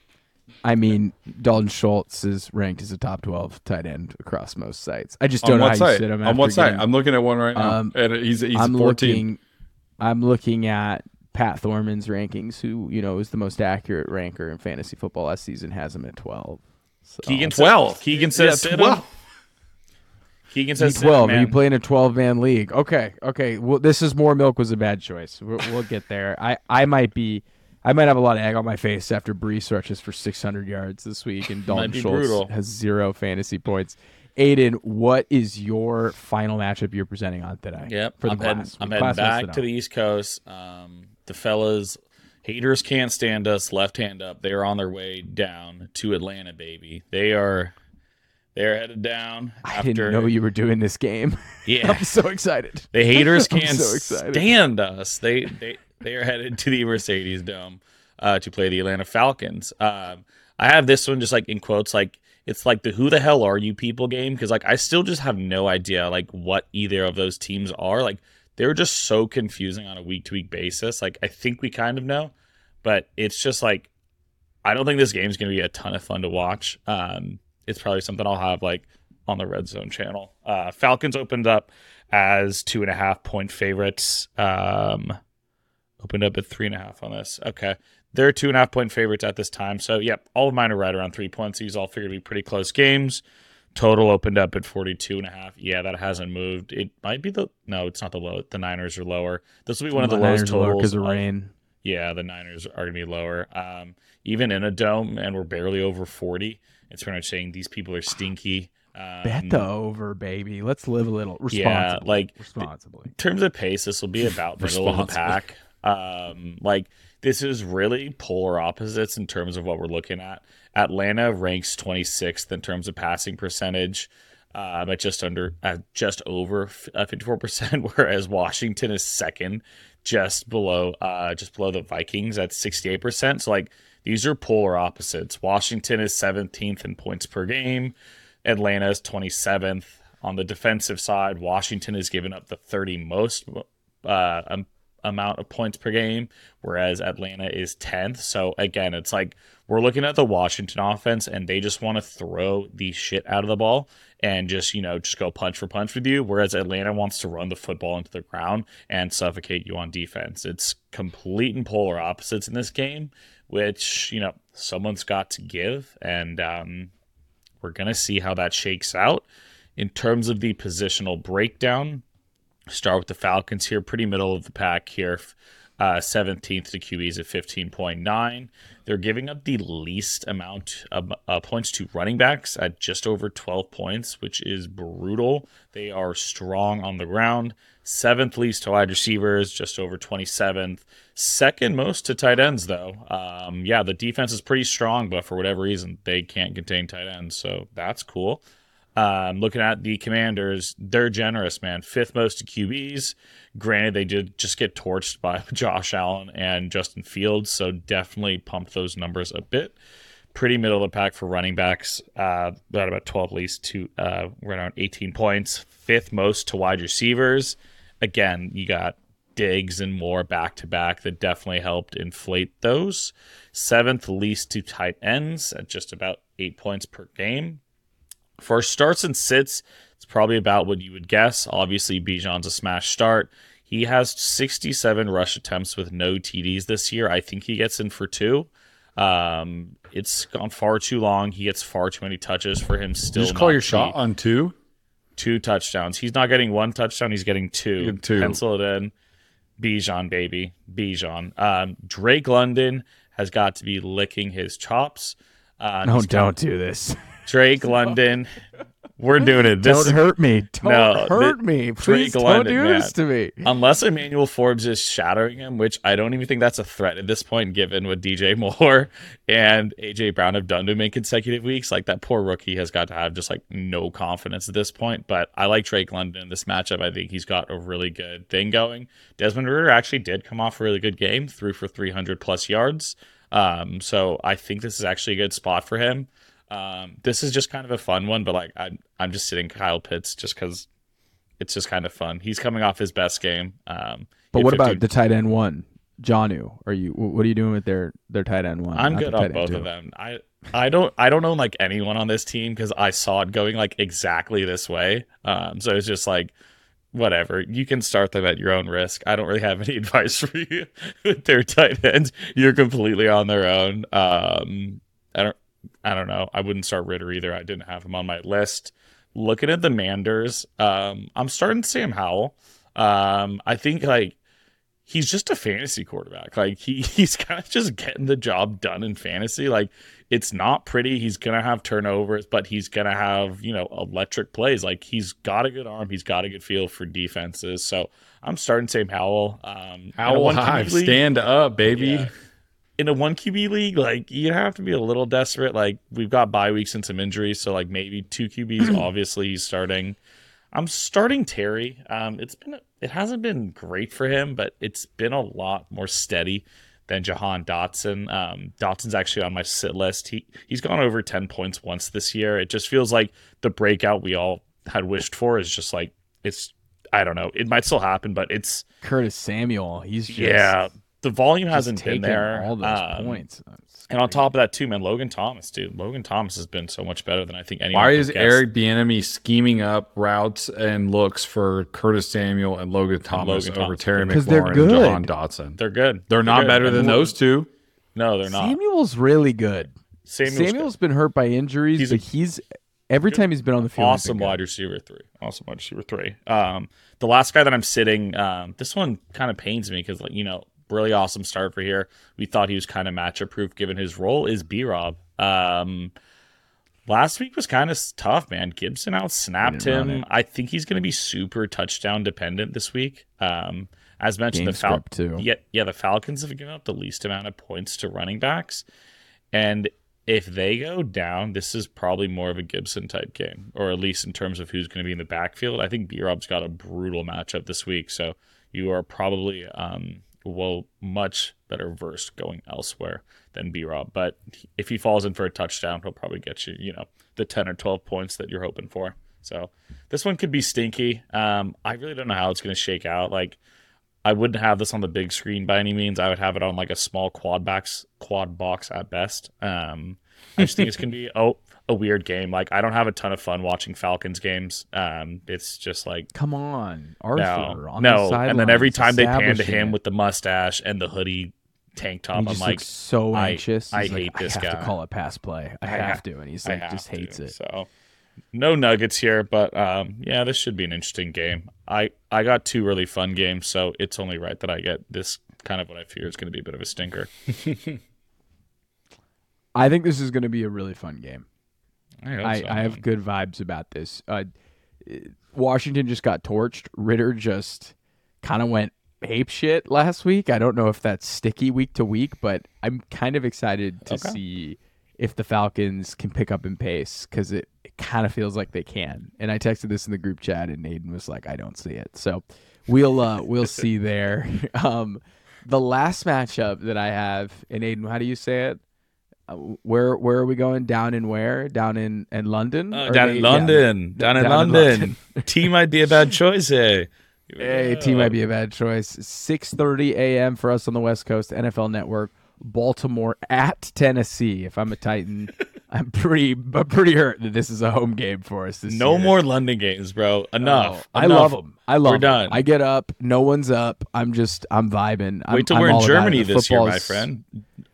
I mean, Dalton Schultz is ranked as a top 12 tight end across most sites. I just don't know what how you sit him. On what site? getting- I'm looking at one right now. Um, and he's he's I'm 14. looking. I'm looking at Pat Thorman's rankings, who you know is the most accurate ranker in fantasy football last season, has him at 12. So. Keegan 12. Keegan says Yeah, 12. Keegan says 12. man. You play in a 12 man league. Okay. Okay. Well, this is more milk was a bad choice. We'll, we'll get there. I, I might be, I might have a lot of egg on my face after Breece rushes for 600 yards this week and [LAUGHS] Dalton Schultz brutal. has zero fantasy points. Aidan, what is your final matchup you're presenting on today? Yep. For the I'm heading. I'm heading back to the East Coast. Um, the fellas, haters can't stand us. Left hand up. They are on their way down to Atlanta, baby. They are. They're headed down. I didn't know you were doing this game. [LAUGHS] Yeah. I'm so excited. The haters [LAUGHS] can't so stand us. They they they are headed to the Mercedes Dome uh, to play the Atlanta Falcons. Um, I have this one just like in quotes, like it's like the "Who the hell are you people?" game because like I still just have no idea like what either of those teams are. Like they're just so confusing on a week to week basis. Like I think we kind of know, but it's just like I don't think this game's going to be a ton of fun to watch. Um, it's probably something I'll have like on the Red Zone channel. Uh, Falcons opened up as two and a half point favorites. Um, opened up at three and a half on this. Okay. They're two and a half point favorites at this time. So, yep, all of mine are right around three points. These all figured to be pretty close games. Total opened up at 42 and a half. Yeah, that hasn't moved. It might be the, no, it's not the low. The Niners are lower. This will be one of the lowest totals. because of of- rain. yeah, the Niners are going to be lower. Um, even in a dome, and we're barely over 40. It's pretty much saying these people are stinky. Um, Bet the over, baby. Let's live a little responsibly. Yeah, like responsibly. in terms of pace, this will be about middle of the pack. Um, like this is really polar opposites in terms of what we're looking at. Atlanta ranks 26th in terms of passing percentage, um, at just under, at just over uh, 54%, [LAUGHS] whereas Washington is second, just below, uh, just below the Vikings at 68%. So like these are polar opposites. Washington is 17th in points per game. Atlanta is 27th. On the defensive side, Washington has given up the 30 most uh, um, amount of points per game, whereas Atlanta is 10th. So again, it's like we're looking at the Washington offense, and they just want to throw the shit out of the ball and just you know just go punch for punch with you, whereas Atlanta wants to run the football into the ground and suffocate you on defense. It's complete and polar opposites in this game, which you know someone's got to give, and um, we're gonna see how that shakes out. In terms of the positional breakdown, start with the Falcons here, pretty middle of the pack here. Uh, 17th to QBs at 15.9. They're giving up the least amount of uh, points to running backs at just over 12 points, which is brutal. They are strong on the ground. Seventh least to wide receivers, just over 27th. Second most to tight ends, though. Um, yeah, the defense is pretty strong, but for whatever reason, they can't contain tight ends. So that's cool. Um, looking at the Commanders, they're generous, man. Fifth most QBs. Granted, they did just get torched by [LAUGHS] Josh Allen and Justin Fields, so definitely pump those numbers a bit. Pretty middle of the pack for running backs. Uh, about about 12 least to uh, around 18 points. Fifth most to wide receivers. Again, you got Diggs and more back to back that definitely helped inflate those. Seventh least to tight ends at just about eight points per game. For starts and sits, it's probably about what you would guess. Obviously, Bijan's a smash start. He He has 67 rush attempts with no TDs this year. I think he gets in for two. Um, it's gone far too long. He gets far too many touches for him. Still, you just call your to shot on two. two touchdowns. He's not getting one touchdown. He's getting two. Getting two. Pencil it in. Bijan, baby. Bijan. Um, Drake London has got to be licking his chops. Uh, No, he's got- don't do this. [LAUGHS] Drake London. We're doing it. This don't hurt me. Don't No, hurt me. Please don't London, do man. this to me. unless Emmanuel Forbes is shattering him, which I don't even think that's a threat at this point, given what DJ Moore and AJ Brown have done to him in consecutive weeks. Like that poor rookie has got to have just like no confidence at this point. But I like Drake London in this matchup. I think he's got a really good thing going. Desmond Ridder actually did come off a really good game, threw for 300 plus yards. Um, so I think this is actually a good spot for him. Um, this is just kind of a fun one, but like I'm, I'm just sitting Kyle Pitts just because it's just kind of fun. He's coming off his best game. Um, But what had about the tight end one, Jonu? Are you? What are you doing with their their tight end one? I'm Not good on both two. of them. I I don't I don't own like anyone on this team because I saw it going like exactly this way. Um, so it's just like whatever. You can start them at your own risk. I don't really have any [LAUGHS] advice for you with their tight ends. You're completely on their own. Um, I don't I don't know. I wouldn't start Ridder either. I didn't have him on my list. Looking at the Manders, um, I'm starting Sam Howell. Um, I think like he's just a fantasy quarterback. Like he [LAUGHS] he's kind of just getting the job done in fantasy. Like it's not pretty. He's gonna have turnovers, but he's gonna have you know electric plays. Like he's got a good arm. He's got a good feel for defenses. So I'm starting Sam Howell. Um, in a Owl one QB Hive, stand up, baby. yeah. In a one QB league, like you have to be a little desperate. Like we've got bye weeks and some injuries, so like maybe two QBs. [CLEARS THROAT] obviously, he's starting. I'm starting Terry. Um, it's been it hasn't been great for him, but it's been a lot more steady than Jahan Dotson. Um, Dotson's actually on my sit list. He he's gone over ten points once this year. It just feels like the breakout we all had wished for is just like it's. I don't know. It might still happen, but it's Curtis Samuel. He's just, yeah. The volume just hasn't been there. All those Um, points. And on top of that, too, man, Logan Thomas, dude. Logan Thomas has been so much better than I think anyone. Why could is guess. Eric Bieniemy scheming up routes and looks for Curtis Samuel and Logan Thomas Logan over Thomas. Terry 'Cause they're McLaurin and good. Jahan Dotson? They're good. They're not good. better than those two. No, they're not. Samuel's really good. Samuel's, Samuel's been hurt by injuries, He's a- but he's every time he's been on the field. he's awesome been good. wide receiver three. Awesome wide receiver three. Um, the last guy that I'm sitting, um, this one kind of pains me because, like, you know, really awesome start for here. We thought he was kind of matchup proof given his role. Is B Rob? Um, last week was kind of tough, man. Gibson out snapped him. I think he's going to be super touchdown dependent this week. Um, as mentioned, Game the Fal- too. Yeah, yeah, the Falcons have given up the least amount of points to running backs, and if they go down, this is probably more of a Gibson type game, or at least in terms of who's going to be in the backfield. I think B Rob's got a brutal matchup this week, so you are probably um, well much better versed going elsewhere than B Rob. But if he falls in for a touchdown, he'll probably get you, you know, the ten or twelve points that you're hoping for. So this one could be stinky. Um, I really don't know how it's going to shake out. Like. I wouldn't have this on the big screen by any means. I would have it on like a small quad box, quad box at best. Um, I just think it's gonna be [LAUGHS] oh a weird game. Like I don't have a ton of fun watching Falcons games. Um, it's just like Come on, Arthur. no, on the no. And then every time they pan to him it. with the mustache and the hoodie tank top, he I'm just like, looks so anxious. I He's like, hate this I have guy. to call a pass play. I, I have ha- to, and he's like, have just to. hates it. So no nuggets here, but um, yeah, this should be an interesting game. I I got two really fun games, so it's only right that I get this kind of what I fear is going to be a bit of a stinker. [LAUGHS] I think this is going to be a really fun game. I, so, I have good vibes about this. Uh, Washington just got torched. Ridder just kind of went ape shit last week. I don't know if that's sticky week to week, but I'm kind of excited to Okay. see if the Falcons can pick up in pace because it, it kind of feels like they can. And I texted this in the group chat, and Aidan was like, "I don't see it." So we'll uh, we'll see there. [LAUGHS] Um, the last matchup that I have, and Aidan, how do you say it? Uh, where where are we going? Down in where? Down in in London? Uh, down they- in. London. down in down in London. London. [LAUGHS] T might be a bad choice, eh? Hey, T might be a bad choice. 6:30 a.m. for us on the West Coast, NFL Network. Baltimore at Tennessee. If I'm a Titan, [LAUGHS] I'm pretty, I'm pretty hurt that this is a home game for us. This No year. more London games, bro. Enough. Oh, I love them. I love We're done. I get up. No one's up. I'm just. I'm vibing. I'm, Wait till I'm we're in. Germany this year, my friend.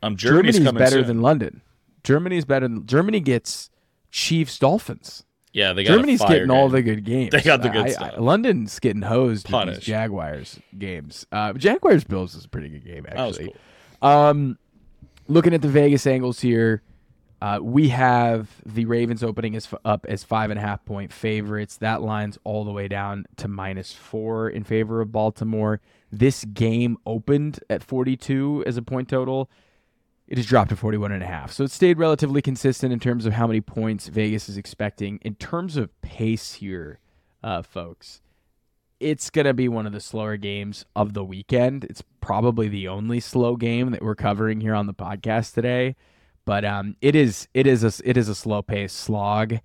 Um, Germany's, Germany's better soon. than London. Germany's better than Germany gets Chiefs Dolphins. yeah, they got Germany's a fire getting all the good games. [LAUGHS] They got the good I- I- stuff. London's getting hosed with these Jaguars games. Uh, Jaguars Bills is a pretty good game actually. cool. Um, looking at the Vegas angles here, uh, we have the Ravens opening as up as five and a half point favorites. That line's all the way down to minus four in favor of Baltimore. This game opened at 42 as a point total. It has dropped to 41 and a half. So it stayed relatively consistent in terms of how many points Vegas is expecting. In terms of pace here, uh, folks, it's going to be one of the slower games of the weekend. It's probably the only slow game that we're covering here on the podcast today. But um, it is it is a it is a slow pace slog.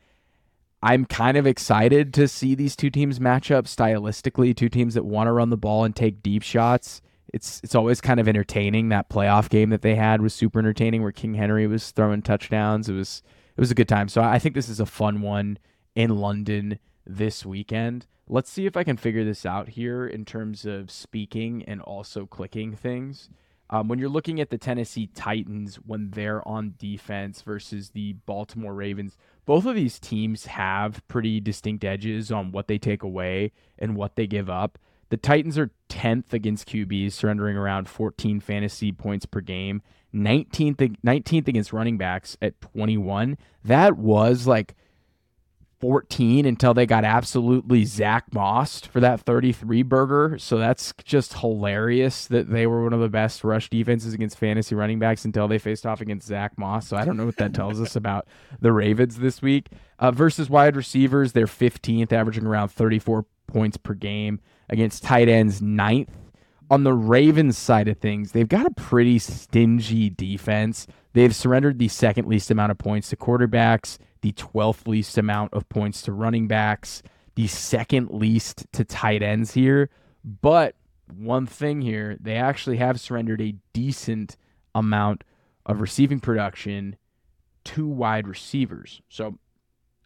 I'm kind of excited to see these two teams match up stylistically. Two teams that want to run the ball and take deep shots. It's it's always kind of entertaining. That playoff game that they had was super entertaining, where King Henry was throwing touchdowns. It was it was a good time. So I think this is a fun one in London this weekend. Let's see if I can figure this out here in terms of speaking and also clicking things. Um, when you're looking at the Tennessee Titans when they're on defense versus the Baltimore Ravens, both of these teams have pretty distinct edges on what they take away and what they give up. The Titans are 10th against QBs, surrendering around 14 fantasy points per game. 19th, 19th against running backs at 21. That was like 14 until they got absolutely Zach Mossed for that 33 burger. So that's just hilarious that they were one of the best rush defenses against fantasy running backs until they faced off against Zach Moss. So I don't know what that tells us about the Ravens this week. Uh, versus wide receivers, they're 15th, averaging around 34 points per game against tight ends, ninth. On the Ravens side of things, they've got a pretty stingy defense. They've surrendered the second least amount of points to quarterbacks, the 12th least amount of points to running backs, the second least to tight ends here. But one thing here, they actually have surrendered a decent amount of receiving production to wide receivers. So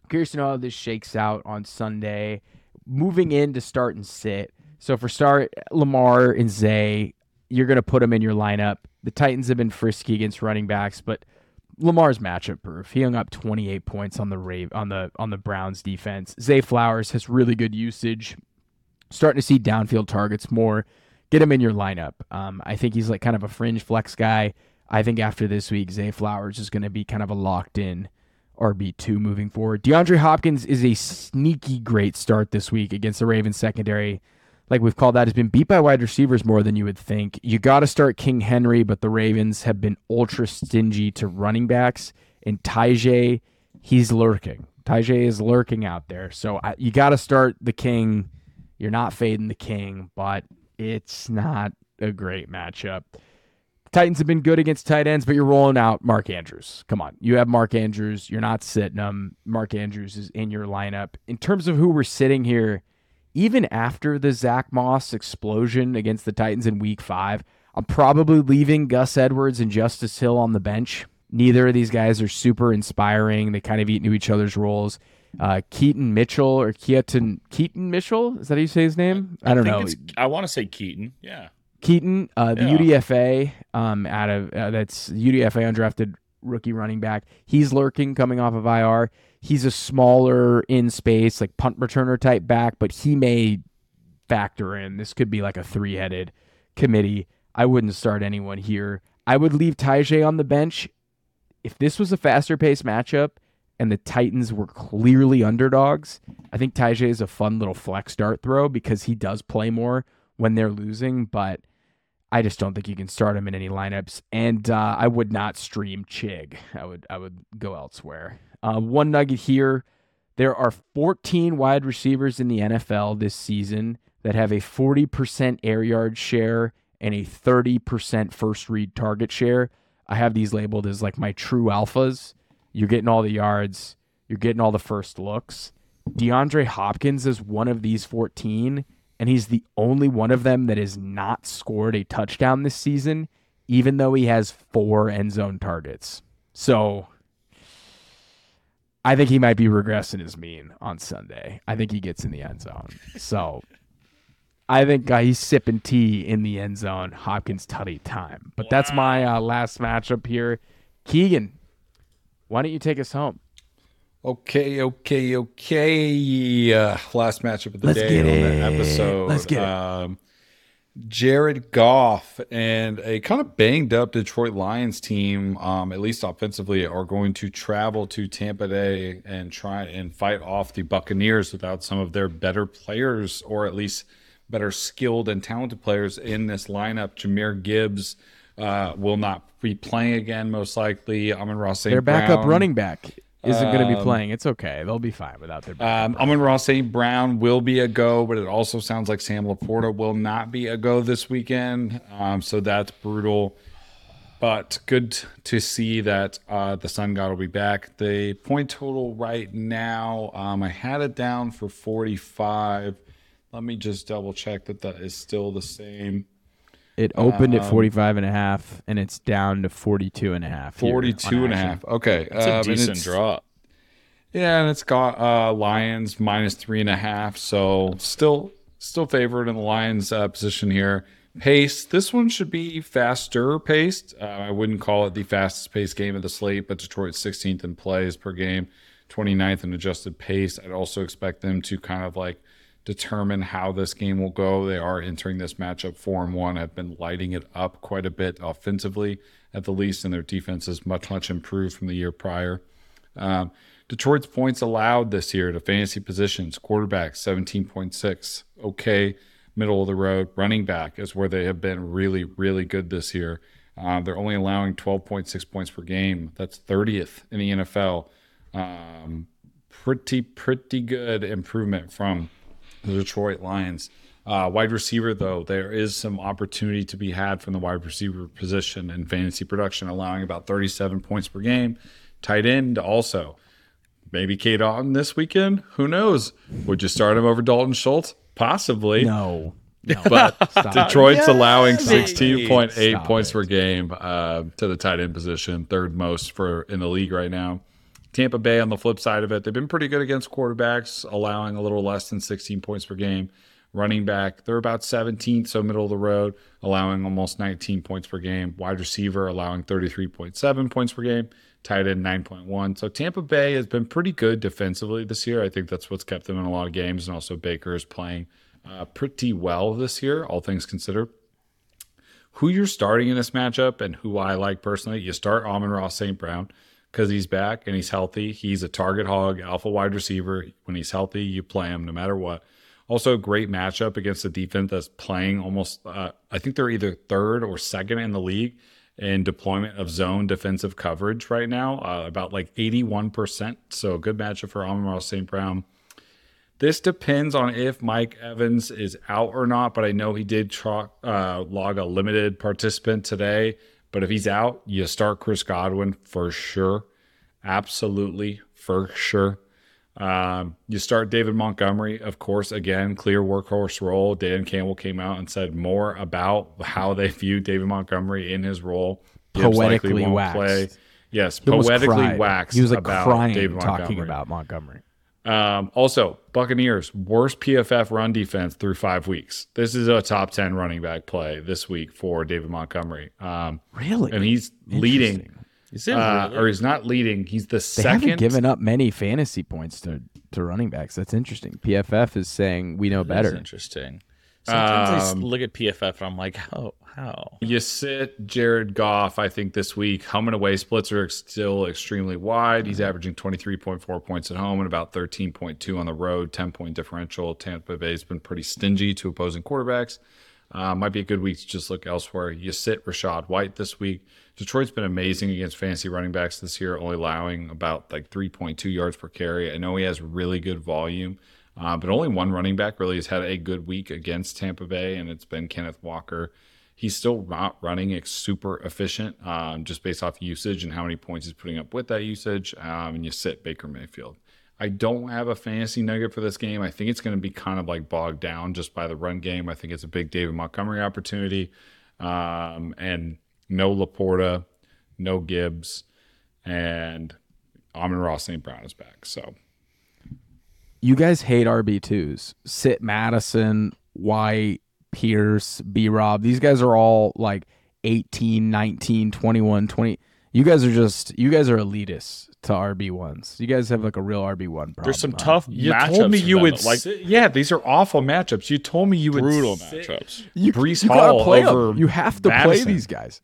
curious to know how this shakes out on Sunday. Moving in to start and sit. So for start, Lamar and Zay, you're going to put them in your lineup. The Titans have been frisky against running backs, but Lamar's matchup proof. He hung up 28 points on the Rave on the on the Browns defense. Zay Flowers has really good usage. Starting to see downfield targets more. Get him in your lineup. Um, I think he's like kind of a fringe flex guy. I think after this week, Zay Flowers is going to be kind of a locked in RB2 moving forward. DeAndre Hopkins is a sneaky great start this week against the Ravens secondary. Like we've called that, has been beat by wide receivers more than you would think. You got to start King Henry, but the Ravens have been ultra stingy to running backs. And Tyjae, he's lurking. Tyjae is lurking out there. So I, you got to start the King. You're not fading the King, but it's not a great matchup. Titans have been good against tight ends, but you're rolling out Mark Andrews. Come on. You have Mark Andrews. You're not sitting him. Mark Andrews is in your lineup. In terms of who we're sitting here, even after the Zach Moss explosion against the Titans in week five, I'm probably leaving Gus Edwards and Justice Hill on the bench. Neither of these guys are super inspiring. They kind of eat into each other's roles. Uh, Keaton Mitchell or Keaton Keaton Mitchell is that how you say his name? I don't think know. I want to say Keaton. Yeah. Keaton, uh, the Yeah. UDFA, um, out of uh, that's UDFA undrafted rookie running back. He's lurking coming off of IR. He's a smaller in space, like punt returner type back, but he may factor in. This could be like a three headed committee. I wouldn't start anyone here. I would leave Tyjae on the bench. If this was a faster paced matchup and the Titans were clearly underdogs, I think Tyjae is a fun little flex dart throw because he does play more when they're losing, but I just don't think you can start him in any lineups. And uh, I would not stream Chig. I would I would go elsewhere. Uh, one nugget here: there are 14 wide receivers in the NFL this season that have a 40% air yard share and a 30% first read target share. I have these labeled as like my true alphas. You're getting all the yards. You're getting all the first looks. DeAndre Hopkins is one of these 14 and he's the only one of them that has not scored a touchdown this season, even though he has four end zone targets. So I think he might be regressing his mean on Sunday. I think he gets in the end zone. So I think uh, he's sipping tea in the end zone. Hopkins tutty time. But that's my uh, last matchup here. Keegan, why don't you take us home? Okay, okay, okay. Uh, last matchup of the Let's day on the episode. Let's get it. Um, Jared Goff and a kind of banged up Detroit Lions team, um, at least offensively, are going to travel to Tampa Bay and try and fight off the Buccaneers without some of their better players, or at least better skilled and talented players in this lineup. Jahmyr Gibbs uh, will not be playing again, most likely. Amon-Ra. Their backup running back isn't going to be playing. It's okay. They'll be fine without their. Um, Amon-Ra St. Brown will be a go, but it also sounds like Sam LaPorta will not be a go this weekend. Um, so that's brutal. But good to see that uh, the Sun God will be back. The point total right now, um, I had it down for 45. Let me just double check that that is still the same. It opened um, at 45 and a half and it's down to 42 and a half. 42 and a half. Okay. It's um, a decent it's- drop. Yeah, and it's got uh, Lions minus three and a half, so still still favored in the Lions uh, position here. Pace, this one should be faster paced. Uh, I wouldn't call it the fastest paced game of the slate, but Detroit's 16th in plays per game, 29th in adjusted pace. I'd also expect them to kind of like determine how this game will go. They are entering this matchup four and one. Have been lighting it up quite a bit offensively, at the least, and their defense is much much improved from the year prior. Um, Detroit's points allowed this year to fantasy positions, quarterback 17.6. Okay, middle of the road. Running back is where they have been really, really good this year. Uh, they're only allowing 12.6 points per game. That's 30th in the NFL. Um, pretty, pretty good improvement from the Detroit Lions. Uh, wide receiver, though, there is some opportunity to be had from the wide receiver position in fantasy production, allowing about 37 points per game. Tight end also. Maybe Cade Otton this weekend. Who knows? Would you start him over Dalton Schultz? Possibly. No. [LAUGHS] But [LAUGHS] Detroit's allowing 16.8 Stop points it. per game uh, to the tight end position, third most for in the league right now. Tampa Bay on the flip side of it, they've been pretty good against quarterbacks, allowing a little less than 16 points per game. Running back, they're about 17th, so middle of the road, allowing almost 19 points per game. Wide receiver allowing 33.7 points per game. Tight end 9.1. So Tampa Bay has been pretty good defensively this year. I think that's what's kept them in a lot of games, and also Baker is playing uh, pretty well this year, all things considered who you're starting in this matchup and who I like personally, you start Amon-Ra St. Brown because he's back and he's healthy. He's a target hog, alpha wide receiver. When he's healthy, you play him no matter what. Also, great matchup against a defense that's playing almost, uh, I think they're either third or second in the league in deployment of zone defensive coverage right now, uh, about like 81%. So, good matchup for Amon-Ra St. Brown. This depends on if Mike Evans is out or not, but I know he did tra- uh, log a limited participant today. But if he's out, you start Chris Godwin for sure. Absolutely, for sure. Um, you start David Montgomery, of course, again, clear workhorse role. Dan Campbell came out and said more about how they view David Montgomery in his role. Gibbs Poetically waxed. Yes, He poetically waxed. He was like crying David talking Montgomery. about Montgomery. Um, also, Buccaneers worst PFF run defense through five weeks. This is a top ten running back play this week for David Montgomery. Um, Really? and he's leading, Interesting. Is it uh, really? or he's not leading. He's the They second. haven't given up many fantasy points to, to running backs. That's interesting. PFF is saying we know That's better. interesting. Sometimes I Um, look at PFF and I'm like, oh, How? You sit Jared Goff, I think, this week. Home and away splits are still extremely wide. He's averaging 23.4 points at home and about 13.2 on the road, 10 point differential. Tampa Bay's been pretty stingy to opposing quarterbacks. Uh, might be a good week to just look elsewhere. You sit Rachaad White this week. Detroit's been amazing against fantasy running backs this year, only allowing about like 3.2 yards per carry. I know he has really good volume, uh, but only one running back really has had a good week against Tampa Bay, and it's been Kenneth Walker. He's still not running super efficient, um, just based off usage and how many points he's putting up with that usage. Um, and you sit Baker Mayfield. I don't have a fantasy nugget for this game. I think it's going to be kind of like bogged down just by the run game. I think it's a big David Montgomery opportunity, um, and no LaPorta, no Gibbs, and Amon-Ra St. Brown is back. So You guys hate RB2s. Sit Mattison, White, Pierce, B Rob. These guys are all like 18, 19, 21, 20. You guys are just, you guys are elitists to RB1s. You guys have like a real RB1 problem. There's some huh? tough you matchups. told me you them, would like sit- yeah, these are awful matchups. You told me you would brutal matchups. You, Breece you Hall play 'em. over You have to play these guys.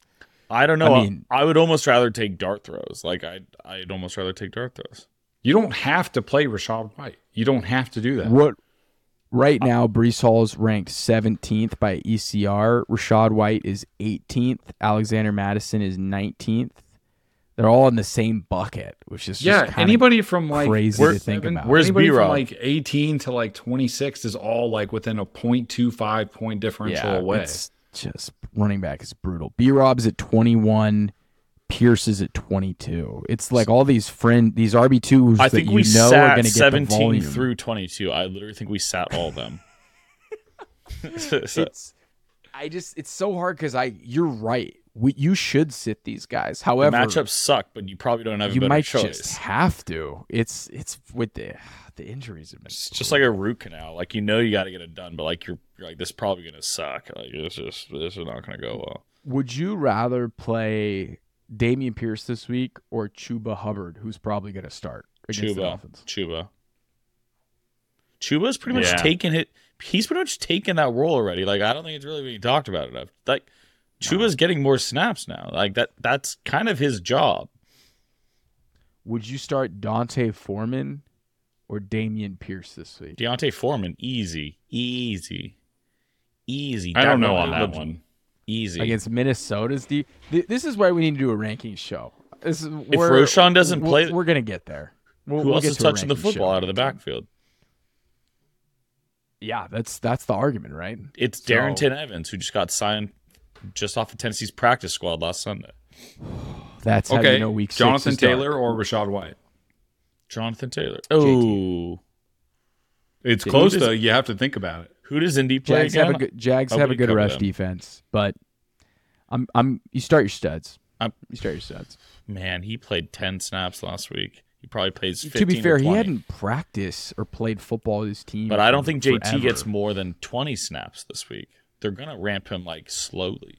I don't know. I I, would almost rather take dart throws. Like I, I'd almost rather take dart throws. You don't have to play Rachaad White. You don't have to do that. What right now, Breece Hall is ranked 17th by ECR. Rachaad White is 18th. Alexander Mattison is 19th. They're all in the same bucket, which is Yeah, kinda anybody from like crazy where- to think seven- about. Where's anybody B-Rob? like 18 to like 26 is all like within a 0.25 point differential yeah, away. It's just running back is brutal. B Rob's at 21. Pierce is at 22. It's like all these friend, these RB twos I that think you we know are sat going to get 17 volume. through 22. I literally think we sat all of them. [LAUGHS] [LAUGHS] It's I just it's so hard because I you're right. We, you should sit these guys. the However, matchups suck, but you probably don't have a you better might choice. just have to. It's it's with the the injuries have been It's just like a root canal. Like you know you got to get it done, but like you're, you're like this is probably gonna suck. Like it's just this is not gonna go well. Would you rather play Dameon Pierce this week or Chuba Hubbard, who's probably going to start against the Chuba, Dolphins? Chuba, Chuba's pretty much Yeah. taken it. He's pretty much taken that role already. Like I don't think it's really being talked about enough. Like Chuba's getting more snaps now. Like that. That's kind of his job. Would you start D'Onta Foreman or Dameon Pierce this week? D'Onta Foreman, easy, easy, easy. I don't That know on one that was one. Easy. Against Minnesota's D. Th- This is why we need to do a ranking show. This is If we're- Roshan doesn't we're- play- we're gonna get there. We'll, Who we'll else is to touching the football show. out of the backfield? Yeah, that's that's the argument, right? It's So- Darrington Evans, who just got signed just off of Tennessee's practice squad last Sunday. [SIGHS] That's how Okay, you know week Jonathan is dark. Taylor or Rachaad White? Jonathan Taylor. Oh, It's Who close though. You have to think about it. Who does Indy play Jags have a good Jags have a good rush them. defense, but I'm I'm you start your studs. I'm- you start your studs. Man, he played ten snaps last week. He probably plays. 15 To be fair, he hadn't practiced or played football with his team. But I don't think JT forever. gets more than twenty snaps this week. They're gonna ramp him like slowly.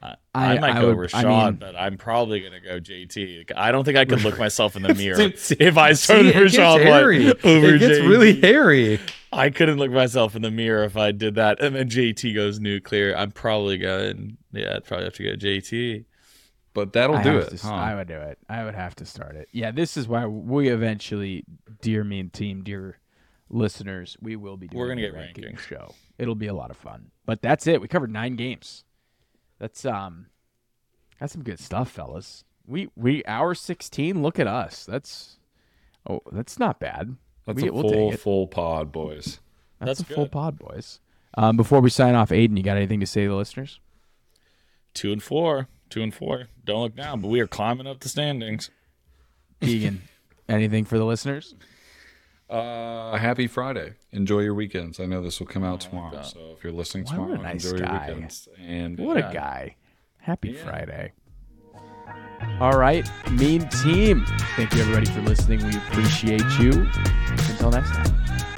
I, I, I- might I go would- Rachaad, I mean- but I'm probably gonna go JT. I don't think I could look [LAUGHS] myself in the mirror See, [LAUGHS] if I started See, it gets Rachaad hairy. White over It gets JT. really hairy. I couldn't look myself in the mirror if I did that. And then JT goes nuclear. I'm probably going. Yeah, I'd probably have to go JT. But that'll I do it. to- huh? I would do it. I would have to start it. Yeah, this is why we eventually, dear me and team, dear listeners, we will be doing We're gonna a get ranking rankings. show. It'll be a lot of fun. But that's it. We covered nine games. That's um, that's some good stuff, fellas. We we hour sixteen. Look at us. That's oh, that's not bad. That's we, a we'll full full pod, boys. That's, That's a full pod, boys. Um, before we sign off, Aidan, you got anything to say to the listeners? Two and four. Two and four. Don't look down, but we are climbing up the standings. Keegan, [LAUGHS] anything for the listeners? Uh, happy Friday. Enjoy your weekends. I know this will come out tomorrow, so if you're listening What a tomorrow, nice enjoy guy. your weekends. And What yeah. a guy. Happy Friday. All right, mean team. Thank you everybody for listening. We appreciate you. Until next time.